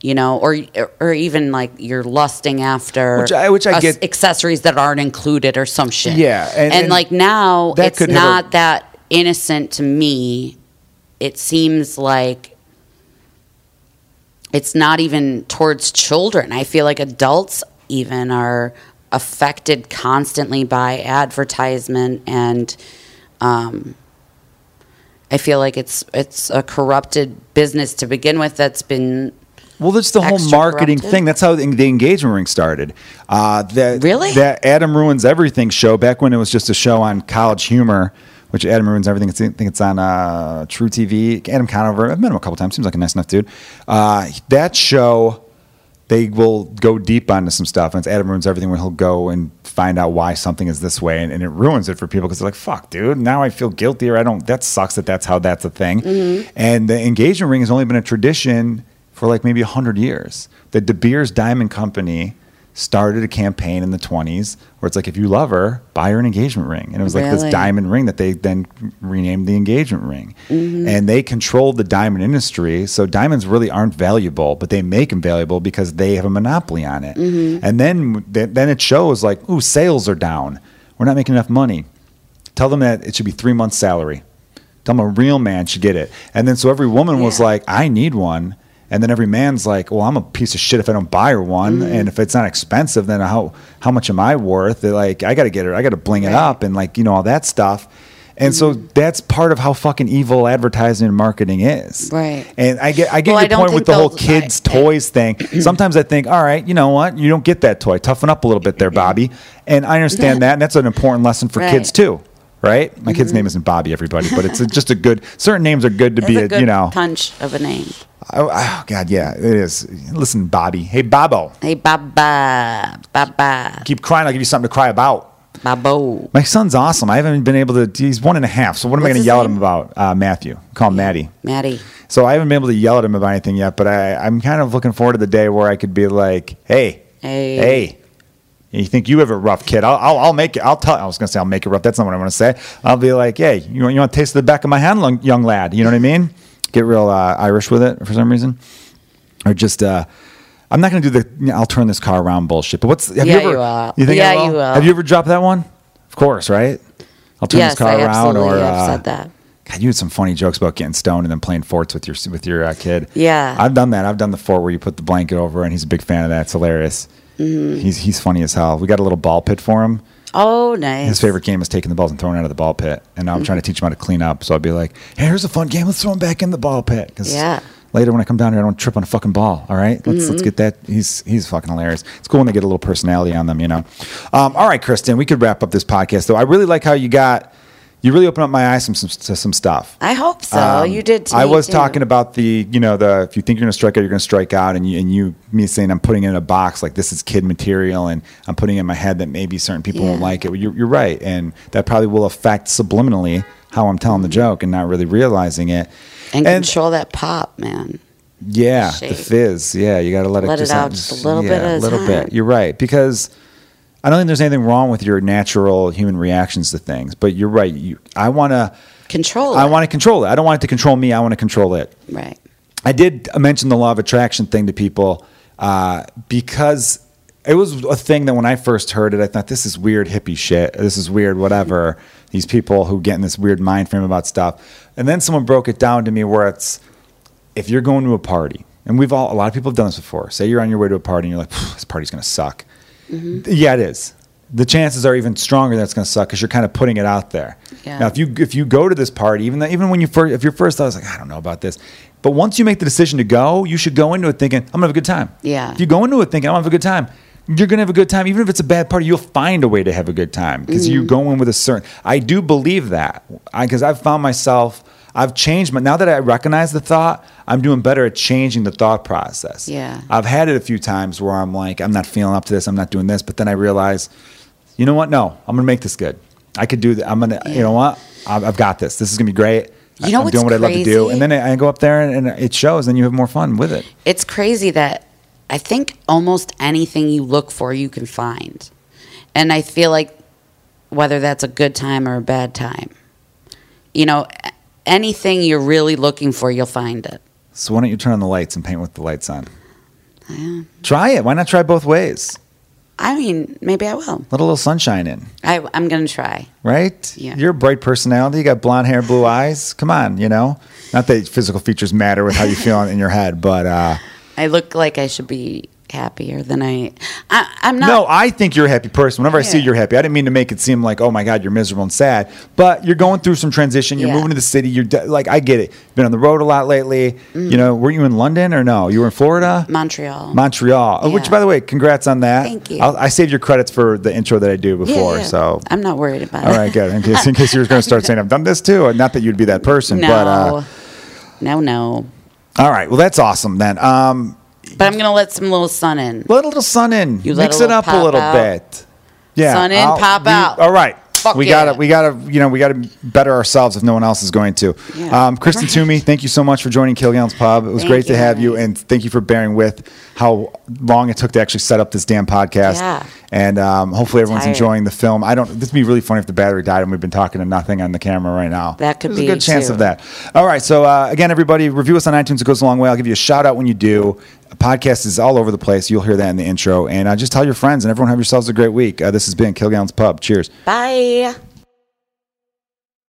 You know, or or even like you're lusting after Which I- which I get- accessories that aren't included or some shit. Yeah, and- and, and like now it's have a- not that innocent to me. It seems like it's not even towards children. I feel like adults even are affected constantly by advertisement and um, I feel like it's it's a corrupted business to begin with that's been Well, that's the whole marketing thing. That's how the the engagement ring started. Uh, that, Really? That Adam Ruins Everything show back when it was just a show on College Humor, which Adam Ruins Everything. I think it's on uh, True TV. Adam Conover. I've met him a couple times. Seems like a nice enough dude. Uh, that show, they will go deep onto some stuff, and it's Adam Ruins Everything, where he'll go and find out why something is this way, and, and it ruins it for people because they're like, "Fuck, dude, now I feel guilty, or I don't." That sucks that that's how that's a thing. Mm-hmm. And the engagement ring has only been a tradition for like maybe 100 years. The De Beers Diamond Company started a campaign in the 20s where it's like, if you love her, buy her an engagement ring. And it was like this diamond ring that they then renamed the engagement ring. Mm-hmm. And they controlled the diamond industry. So diamonds really aren't valuable, but they make them valuable because they have a monopoly on it. Mm-hmm. And then, then it shows like, ooh, sales are down. We're not making enough money. Tell them that it should be three months' salary. Tell them a real man should get it. And then so every woman was like, I need one. And then every man's like, well, I'm a piece of shit if I don't buy her one. Mm-hmm. And if it's not expensive, then how how much am I worth? They're like, I got to get her. I got to bling it up and like you know all that stuff. And so Mm-hmm. that's part of how fucking evil advertising and marketing is. Right. And I get I get Well, your point with the whole kids I- toys thing. Sometimes I think, all right, you know what? You don't get that toy. Toughen up a little bit there, Bobby. And I understand that, and that's an important lesson for Right. kids too. Right? My kid's name isn't Bobby, everybody, but it's a, just a good. Certain names are good to it's be, a a, good you know. punch of a name. Oh, oh, God, yeah, it is. Listen, Bobby. Hey, Bobo. Hey, Baba, Baba, Keep crying. I'll give you something to cry about. Babo. My son's awesome. I haven't been able to. He's one and a half. So what am I going to yell at him about? Uh, Matthew. Call him Maddie. Maddie. So I haven't been able to yell at him about anything yet. But I, I'm kind of looking forward to the day where I could be like, "Hey, Hey. hey." You think you have a rough kid? I'll, I'll, I'll make it. I'll tell. I was gonna say I'll make it rough. That's not what I want to say. I'll be like, hey, you want, you want to taste the back of my hand, young lad? You know what I mean? Get real uh, Irish with it for some reason, or just. Uh, I'm not gonna do the. you know, I'll turn this car around bullshit. But what's have Yeah, you ever? you will. think I Yeah, you will. Have you ever dropped that one? Of course, right? I'll turn yes, this car I around, or have uh, said that. God, you had some funny jokes about getting stoned and then playing forts with your with your uh, kid. Yeah. I've done that. I've done the fort where you put the blanket over, and he's a big fan of that. It's hilarious. Mm-hmm. He's he's funny as hell. We got a little ball pit for him. Oh, nice. His favorite game is taking the balls and throwing out of the ball pit. And now I'm trying to teach him how to clean up. So I'll be like, hey, here's a fun game. Let's throw him back in the ball pit. 'Cause Yeah. Later when I come down here, I don't trip on a fucking ball. All right, let's Mm-hmm. let's get that. He's he's fucking hilarious. It's cool when they get a little personality on them, you know. Um, all right, Kristen, we could wrap up this podcast though. I really like how you got. You really opened up my eyes some, some to some stuff. I hope so. Um, you did. To I was too. talking about the, you know, the if you think you're going to strike out, you're going to strike out, and you and you me saying I'm putting it in a box like this is kid material, and I'm putting it in my head that maybe certain people won't like it. Well, you're, you're right, and that probably will affect subliminally how I'm telling Mm-hmm. the joke and not really realizing it. and, control that pop, man. Yeah, the fizz. Yeah, you got to let, Let it it out just a little bit a a little bit. You're right because I don't think there's anything wrong with your natural human reactions to things, but you're right. You, I want to. Control. I it. want to control it. I don't want it to control me. I want to control it. Right. I did mention the law of attraction thing to people uh, because it was a thing that when I first heard it, I thought this is weird hippie shit. This is weird, whatever. These people who get in this weird mind frame about stuff. And then someone broke it down to me where it's if you're going to a party, and we've all, a lot of people have done this before. Say you're on your way to a party and you're like, this party's going to suck. Yeah, it is. The chances are even stronger that it's going to suck because you're kind of putting it out there. Yeah. Now, if you if you go to this party, even though, even when you first if you're first, thought is like, I don't know about this, but once you make the decision to go, you should go into it thinking I'm gonna have a good time. Yeah. If you go into it thinking I'm gonna have a good time, you're gonna have a good time, even if it's a bad party. You'll find a way to have a good time because you mm-hmm. go in with a certain. I do believe that because I've found myself. I've changed, but now that I recognize the thought, I'm doing better at changing the thought process. Yeah. I've had it a few times where I'm like, I'm not feeling up to this, I'm not doing this, but then I realize, you know what? No, I'm gonna make this good. I could do that. I'm gonna, you know what? I've, I've got this. This is gonna be great. You know I'm doing what I love to do, and then I I go up there and, and it shows, and you have more fun with it. It's crazy that I think almost anything you look for, you can find. And I feel like whether that's a good time or a bad time, you know, anything you're really looking for, you'll find it. So why don't you turn on the lights and paint with the lights on? Yeah. Try it. Why not try both ways? I mean, maybe I will. Let a little sunshine in, I, I'm going to try. right? Yeah. You're a bright personality. You got blonde hair, blue eyes. Come on, you know. Not that physical features matter with how you feel in your head, but uh, I look like I should be happier than I. I I'm not. No, I think you're a happy person. Whenever I see you, you're happy. I didn't mean to make it seem like, oh my God, you're miserable and sad. But you're going through some transition. You're Yeah. moving to the city. You're de- like, I get it. Been on the road a lot lately. Mm. You know, were you in London or no? You were in Florida? Montreal. Montreal. Oh, Which, by the way, congrats on that. Thank you. I'll, I saved your credits for the intro that I do before. yeah. So, I'm not worried about all it. right, good. In case, in case you were going to start saying, I've done this too. Not that you'd be that person, No. but uh, no, no. all right. Well, that's awesome then. Um, But I'm gonna let some little sun in. let a little sun in. You Mix it up a little out. bit. Yeah. Sun in, pop you- out. All right. Fuck we yeah. gotta, we gotta, you know, we gotta better ourselves if no one else is going to. Yeah. Um, Kristen. Toomey, thank you so much for joining Kilgallen's Pub. It was Thank great to have you, and thank you for bearing with how long it took to actually set up this damn podcast. Yeah. And um, hopefully everyone's Tired. enjoying the film. I don't. This would be really funny if the battery died and we've been talking to nothing on the camera right now. That could There's be, a good chance too. of that. All right. So uh, again, everybody, review us on iTunes. It goes a long way. I'll give you a shout out when you do. A podcast is all over the place. You'll hear that in the intro. And uh, just tell your friends and everyone have yourselves a great week. Uh, this has been Kilgallen's Pub. Cheers. Bye.